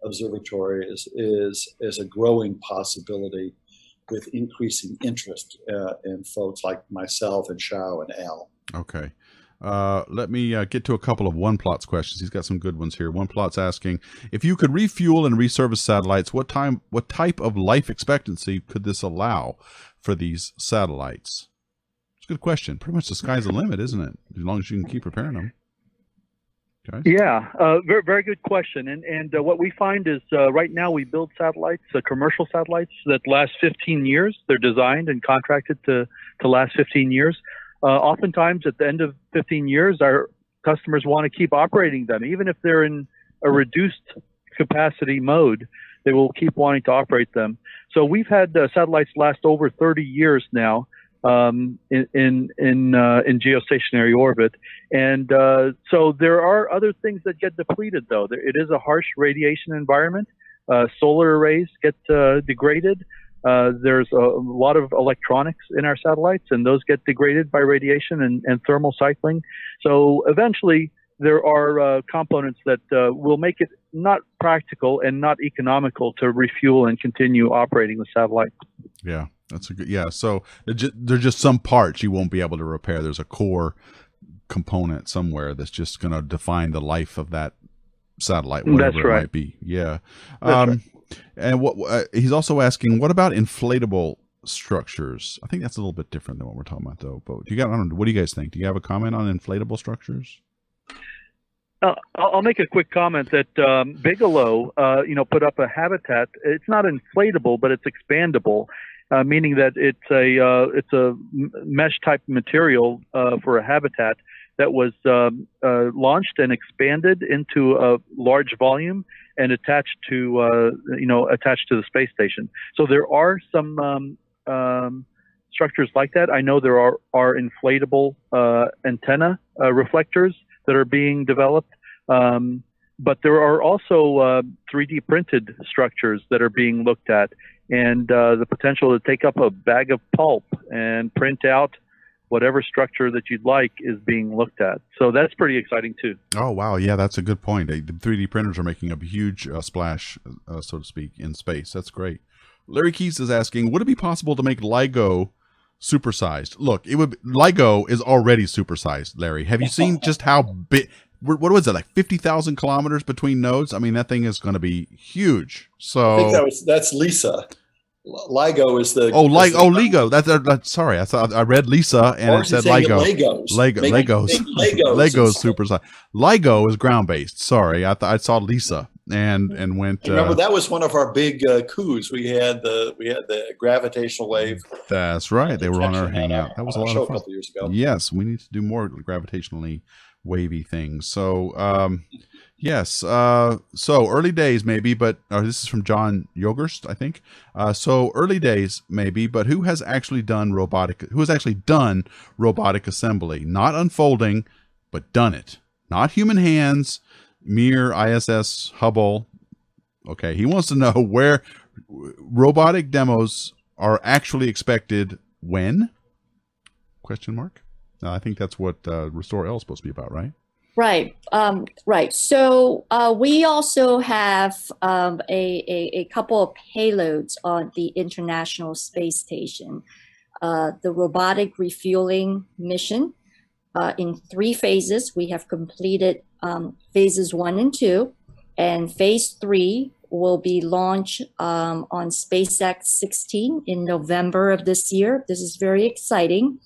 Speaker 2: observatory is, is, is a growing possibility with increasing interest uh, in folks like myself and Xiao and Al.
Speaker 1: Okay. Uh, let me uh, get to a couple of one plots questions. He's got some good ones here. One plot's asking if you could refuel and reservice satellites, what time, what type of life expectancy could this allow for these satellites? It's a good question. Pretty much the sky's the limit, isn't it? As long as you can keep repairing them.
Speaker 4: Yeah, uh, very very good question. And and uh, what we find is uh, right now we build satellites, uh, commercial satellites that last 15 years. They're designed and contracted to to last 15 years. Uh, oftentimes, at the end of 15 years, our customers want to keep operating them, even if they're in a reduced capacity mode. They will keep wanting to operate them. So we've had uh, satellites last over 30 years now um, in in in, uh, in, geostationary orbit, and uh, so there are other things that get depleted. Though it is a harsh radiation environment. Uh, solar arrays get uh, degraded. Uh, there's a lot of electronics in our satellites, and those get degraded by radiation and, and thermal cycling. So eventually, there are uh, components that will make it not practical and not economical to refuel and continue operating the satellite.
Speaker 1: Yeah. That's a good, yeah. So there's just some parts you won't be able to repair. There's a core component somewhere that's just going to define the life of that satellite, whatever
Speaker 4: that's right.
Speaker 1: it might be. Yeah. Um, right. And what uh, he's also asking, what about inflatable structures? I think that's a little bit different than what we're talking about, though. But do you got? I don't know, what do you guys think? Do you have a comment on inflatable structures?
Speaker 4: Uh, I'll make a quick comment that um, Bigelow, uh, you know, put up a habitat. It's not inflatable, but it's expandable, uh, meaning that it's a uh, it's a mesh type material uh, for a habitat that was um, uh, launched and expanded into a large volume and attached to uh, you know attached to the space station. So there are some um, um, structures like that. I know there are are inflatable uh, antenna reflectors that are being developed. Um, but there are also 3D printed structures that are being looked at and uh, the potential to take up a bag of pulp and print out whatever structure that you'd like is being looked at. So that's pretty exciting too.
Speaker 1: Oh wow, yeah, that's a good point. The 3D printers are making a huge uh, splash, uh, so to speak, in space. That's great. Larry Keys is asking, would it be possible to make LIGO supersized? Look, it would. LIGO is already supersized. Larry, have you seen just how big? What was it like 50,000 kilometers between nodes? I mean, that thing is going to be huge. So
Speaker 2: I think that was that's LISA. LIGO is the
Speaker 1: oh like oh LIGO. That's, that's sorry. I thought I read Lisa and it said LIGO.
Speaker 2: Legos.
Speaker 1: Lego make, Legos. Legos. Legos super size. LIGO is ground based. Sorry, I thought I saw Lisa and and went.
Speaker 2: remember uh, that was one of our big uh, coups. We had the we had the gravitational wave.
Speaker 1: That's right. They were on our hangout. That was a lot of fun. A couple years ago. Yes, we need to do more gravitationally wavy things. So, um, yes. Uh, so early days, maybe, but uh, this is from John Yogerst, I think. Uh, so early days, maybe, but who has actually done robotic? Who has actually done robotic assembly? Not unfolding, but done it. Not human hands. Mir, ISS, Hubble. Okay, he wants to know where robotic demos are actually expected when? Question mark. Uh, I think that's what uh, Restore L is supposed to be about, right?
Speaker 3: Right, um, right. So uh, we also have um, a, a, a, couple of payloads on the International Space Station. Uh, the robotic refueling mission uh, in three phases. We have completed um, phases one and two, and phase three will be launched um, on SpaceX 16 in November of this year. This is very exciting.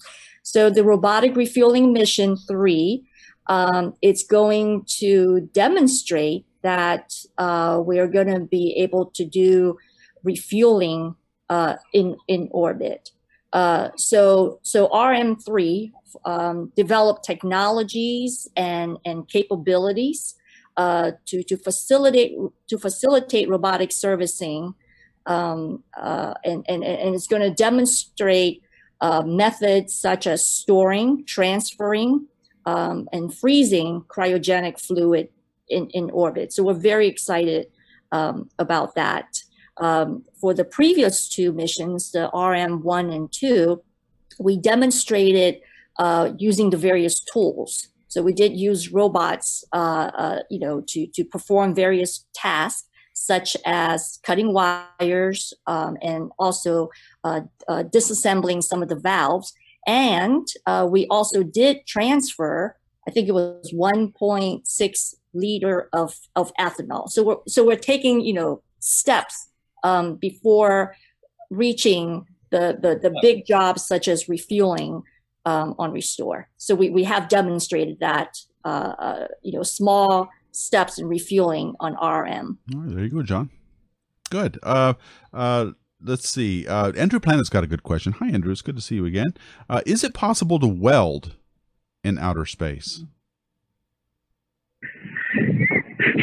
Speaker 3: So the robotic refueling mission three um, it's going to demonstrate that uh, we are going to be able to do refueling uh, in in orbit. Uh, so so RM3 um, developed technologies and and capabilities uh, to to facilitate to facilitate robotic servicing, um, uh, and, and and it's going to demonstrate uh, methods such as storing, transferring, um, and freezing cryogenic fluid in, in orbit. So we're very excited um, about that. Um, for the previous two missions, the RM1 and 2, we demonstrated uh, using the various tools. So we did use robots, uh, uh, you know, to, to perform various tasks such as cutting wires um, and also disassembling some of the valves. And uh, we also did transfer, I think it was 1.6 liter of, of ethanol. So we're, so we're taking, you know, steps um, before reaching the, the, the big jobs such as refueling um, on Restore. So we, we have demonstrated that, uh, uh, you know, small steps in refueling on RM.
Speaker 1: there you go, John. Good. Uh, uh, let's see. Uh, Andrew Planet's got a good question. Hi, Andrew. It's good to see you again. Uh, is it possible to weld in outer space?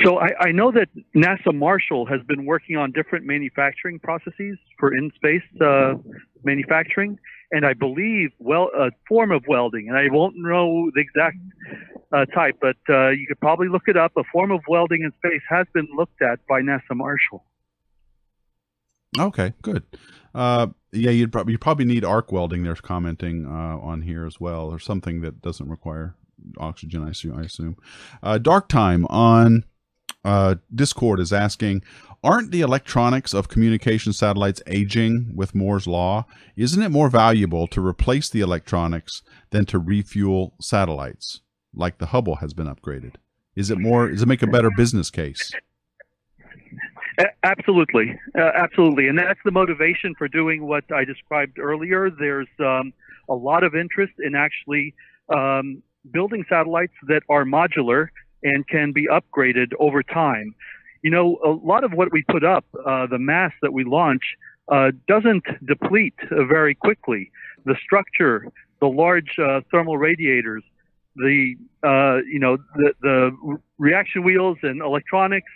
Speaker 4: So I, I, know that NASA Marshall has been working on different manufacturing processes for in-space uh, manufacturing, and I believe well a form of welding, and I won't know the exact uh, type, but uh, you could probably look it up. A form of welding in space has been looked at by NASA Marshall.
Speaker 1: Okay, good. Uh, yeah, you'd probably you probably need arc welding. They're commenting uh, on here as well, or something that doesn't require oxygen. I assume. I assume. Uh, Dark time on uh, Discord is asking, aren't the electronics of communication satellites aging with Moore's law? Isn't it more valuable to replace the electronics than to refuel satellites, like the Hubble has been upgraded? Is it more? Does it make a better business case?
Speaker 4: Absolutely, uh, absolutely, and that's the motivation for doing what I described earlier. There's um, a lot of interest in actually um, building satellites that are modular and can be upgraded over time. You know, a lot of what we put up, uh, the mass that we launch, uh, doesn't deplete uh, very quickly. The structure, the large uh, thermal radiators, the uh, you know the, the reaction wheels and electronics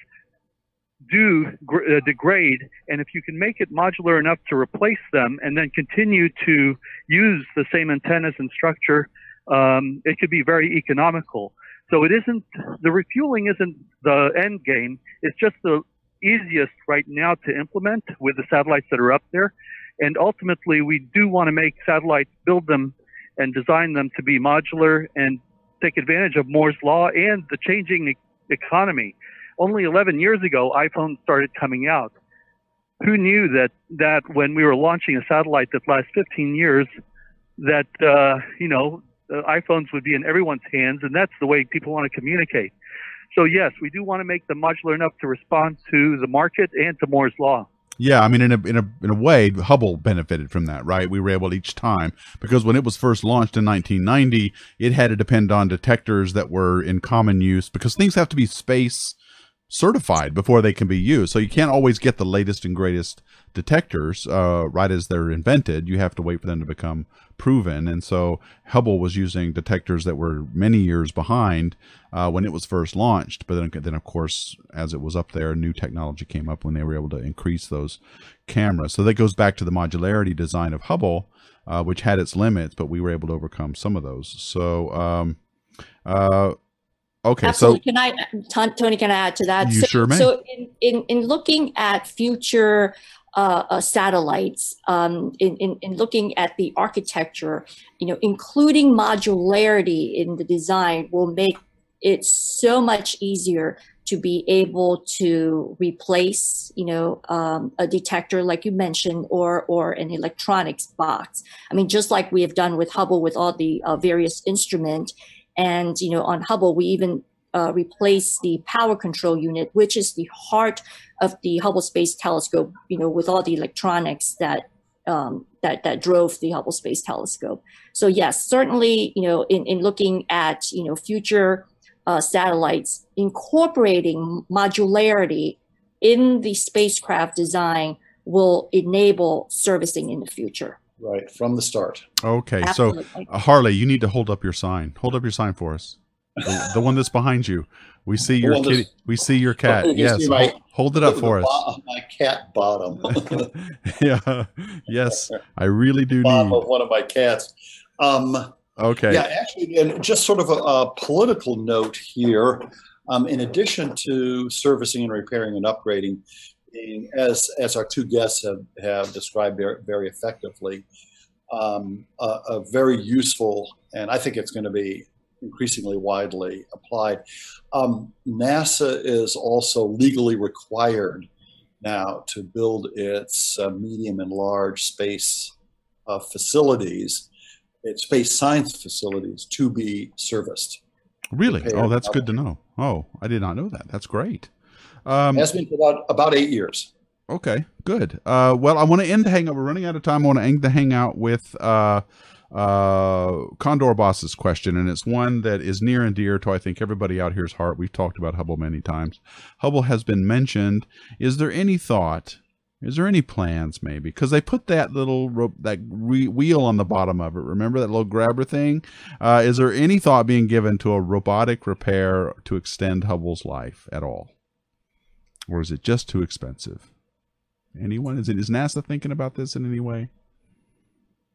Speaker 4: do uh, degrade, and if you can make it modular enough to replace them and then continue to use the same antennas and structure, um, it could be very economical. So it isn't the refueling isn't the end game. It's just the easiest right now to implement with the satellites that are up there. And ultimately, we do want to make satellites, build them, and design them to be modular and take advantage of Moore's law and the changing e- economy only 11 years ago, iPhones started coming out. Who knew that, that when we were launching a satellite that lasts 15 years, that, uh, you know, iPhones would be in everyone's hands, and that's the way people want to communicate. So yes, we do want to make them modular enough to respond to the market and to Moore's law.
Speaker 1: Yeah, I mean, in a in a in a way, Hubble benefited from that, right? We were able each time because when it was first launched in 1990, it had to depend on detectors that were in common use because things have to be space certified before they can be used. So you can't always get the latest and greatest detectors uh, right as they're invented. You have to wait for them to become proven. And so Hubble was using detectors that were many years behind uh, when it was first launched. But then, then, of course, as it was up there, new technology came up when they were able to increase those cameras. So that goes back to the modularity design of Hubble, uh, which had its limits, but we were able to overcome some of those. So, um, uh, Okay,
Speaker 3: Absolutely. so can I, Tony? Can I add to that?
Speaker 1: You
Speaker 3: so,
Speaker 1: sure may.
Speaker 3: So, in, in, in looking at future uh, uh, satellites, um, in, in, in looking at the architecture, you know, including modularity in the design will make it so much easier to be able to replace, you know, um, a detector like you mentioned, or or an electronics box. I mean, just like we have done with Hubble with all the uh, various instrument, and you know, on Hubble we even uh, replace the power control unit, which is the heart of the Hubble Space Telescope. You know, with all the electronics that um, that that drove the Hubble Space Telescope. So yes, certainly, you know, in in looking at you know future uh, satellites, incorporating modularity in the spacecraft design will enable servicing in the future.
Speaker 2: Right, from the start.
Speaker 1: Okay, Absolutely. so uh, Harley, you need to hold up your sign. Hold up your sign for us. The, the one that's behind you. We see your kitty. We see your cat. You yes, my, hold it up for us.
Speaker 2: my cat bottom.
Speaker 1: yeah. Yes, I really do need
Speaker 2: of one of my cats. Um,
Speaker 1: Okay.
Speaker 2: Yeah, actually, and just sort of a, a political note here. Um, in addition to servicing and repairing and upgrading, as as our two guests have, have described very, very effectively, um, a, a, very useful, and I think it's going to be increasingly widely applied. Um, NASA is also legally required now to build its uh, medium and large space uh, facilities its space science facilities to be serviced.
Speaker 1: Really? Oh, that's good to know. Oh, I did not know that. That's great.
Speaker 2: Um, has been for about about eight years.
Speaker 1: Okay, good. Uh, well, I want to end the hangout. We're running out of time. I want to end the hangout with uh, uh, Condor Boss's question, and it's one that is near and dear to I think everybody out here's heart. We've talked about Hubble many times. Hubble has been mentioned. Is there any thought is there any plans, maybe? Because they put that little rope, that re- wheel on the bottom of it. Remember that little grabber thing? Uh, is there any thought being given to a robotic repair to extend Hubble's life at all, or is it just too expensive? Anyone? Is it is NASA thinking about this in any way?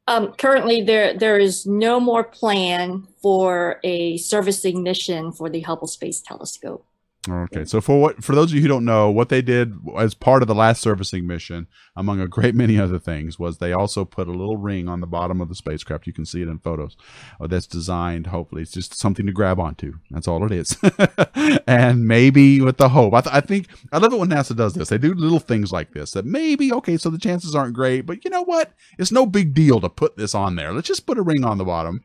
Speaker 3: Um, currently, there there is no more plan for a servicing mission for the Hubble Space Telescope.
Speaker 1: Okay, so for what for those of you who don't know, what they did as part of the last servicing mission, among a great many other things, was they also put a little ring on the bottom of the spacecraft. You can see it in photos. Uh, that's designed. Hopefully, it's just something to grab onto. That's all it is. and maybe with the hope, I, th- I think I love it when NASA does this. They do little things like this that maybe okay, so the chances aren't great, but you know what? It's no big deal to put this on there. Let's just put a ring on the bottom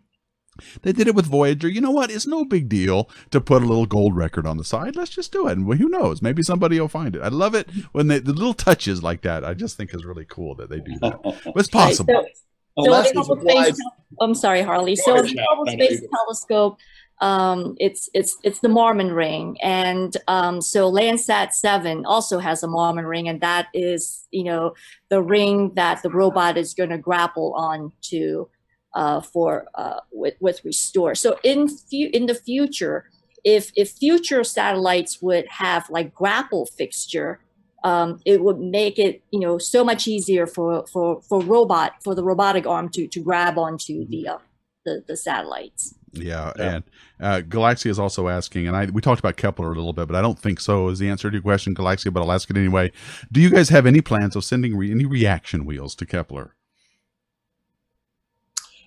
Speaker 1: they did it with Voyager. You know what? It's no big deal to put a little gold record on the side. Let's just do it. And who knows? Maybe somebody will find it. I love it when they, the little touches like that. I just think is really cool that they do that. But it's possible.
Speaker 3: So, so space, I'm sorry, Harley. So the Hubble Space Telescope, um, it's it's it's the Marman ring, and um, so Landsat Seven also has a Marman ring, and that is you know the ring that the robot is going to grapple on to uh, for uh, with, with restore. So in fu- in the future, if if future satellites would have like grapple fixture, um, it would make it you know so much easier for for for robot for the robotic arm to to grab onto the uh, the, the satellites.
Speaker 1: Yeah, yeah. and uh, Galaxia is also asking, and I we talked about Kepler a little bit, but I don't think so is the answer to your question, Galaxia. But I'll ask it anyway. Do you guys have any plans of sending re- any reaction wheels to Kepler?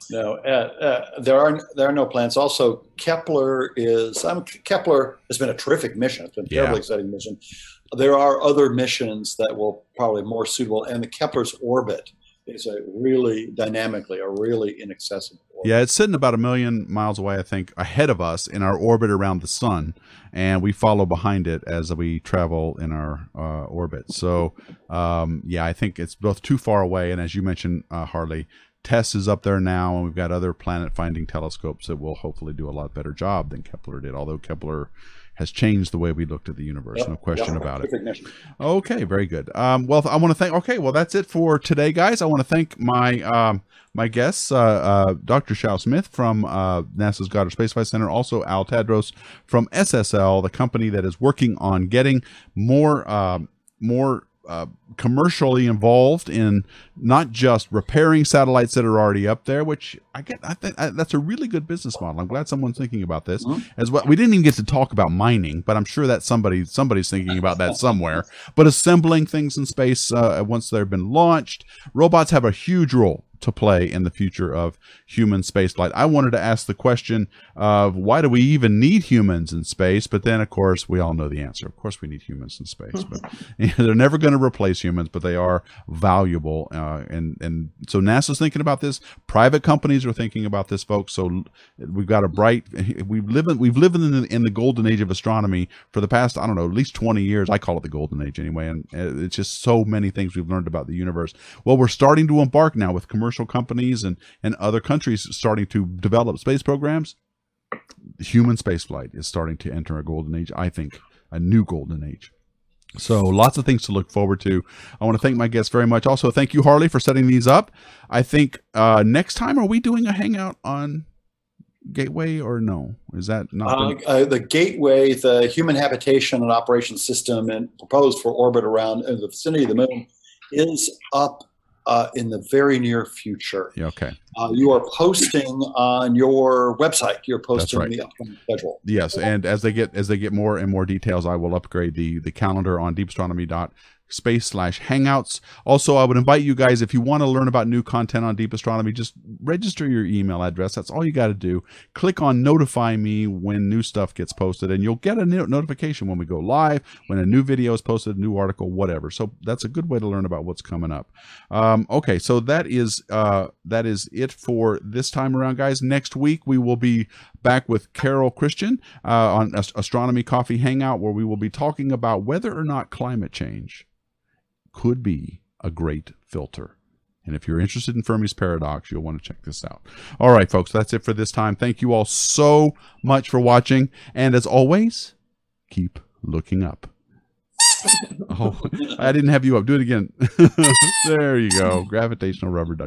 Speaker 2: No, uh, uh, there are there are no plans. Also, Kepler is um, Kepler has been a terrific mission. It's been a terribly yeah. exciting mission. There are other missions that will probably more suitable, and the Kepler's orbit is a really dynamically a really inaccessible. Orbit.
Speaker 1: Yeah, it's sitting about a million miles away, I think, ahead of us in our orbit around the sun, and we follow behind it as we travel in our uh, orbit. So, um, yeah, I think it's both too far away, and as you mentioned, uh, Harley, TESS is up there now, and we've got other planet finding telescopes that will hopefully do a lot better job than Kepler did. Although Kepler has changed the way we looked at the universe, yep, no question yep, about it. Okay, very good. Um, well, I want to thank. Okay, well that's it for today, guys. I want to thank my um, my guests, uh, uh, Dr. Shao Smith from uh, NASA's Goddard Space Flight Center, also Al Tadros from SSL, the company that is working on getting more um, more uh, commercially involved in not just repairing satellites that are already up there, which I get. I think that's a really good business model. I'm glad someone's thinking about this mm-hmm. as well. We didn't even get to talk about mining, but I'm sure that somebody somebody's thinking about that somewhere. But assembling things in space uh, once they've been launched, robots have a huge role to play in the future of human spaceflight. I wanted to ask the question of why do we even need humans in space? But then, of course, we all know the answer. Of course, we need humans in space, but they're never going to replace humans, but they are valuable. Uh, and and so NASA's thinking about this. Private companies are thinking about this, folks. So we've got a bright. We've lived we've lived in the, in the golden age of astronomy for the past I don't know at least twenty years. I call it the golden age anyway, and it's just so many things we've learned about the universe. Well, we're starting to embark now with commercial companies and and other countries starting to develop space programs. Human spaceflight is starting to enter a golden age. I think a new golden age. So lots of things to look forward to. I want to thank my guests very much. Also, thank you, Harley, for setting these up. I think uh, next time, are we doing a hangout on Gateway or no? Is that not
Speaker 2: uh, the-, uh, the Gateway, the Human Habitation and Operation System, and proposed for orbit around in the vicinity of the moon, is up uh, in the very near future.
Speaker 1: Okay.
Speaker 2: Uh, you are posting on your website. You're posting right. the upcoming schedule.
Speaker 1: Yes, and as they get as they get more and more details, I will upgrade the the calendar on deepastronomy.com space slash hangouts. Also, I would invite you guys, if you want to learn about new content on Deep Astronomy, just register your email address. That's all you got to do. Click on notify me when new stuff gets posted, and you'll get a notification when we go live, when a new video is posted, a new article, whatever. So that's a good way to learn about what's coming up. Um, okay, so that is uh, that is it for this time around, guys. Next week we will be back with Carol Christian uh, on Astronomy Coffee Hangout, where we will be talking about whether or not climate change could be a great filter. And if you're interested in Fermi's paradox, you'll want to check this out. All right, folks, that's it for this time. Thank you all so much for watching. And as always, keep looking up. oh, I didn't have you up. Do it again. there you go. Gravitational rubber duck.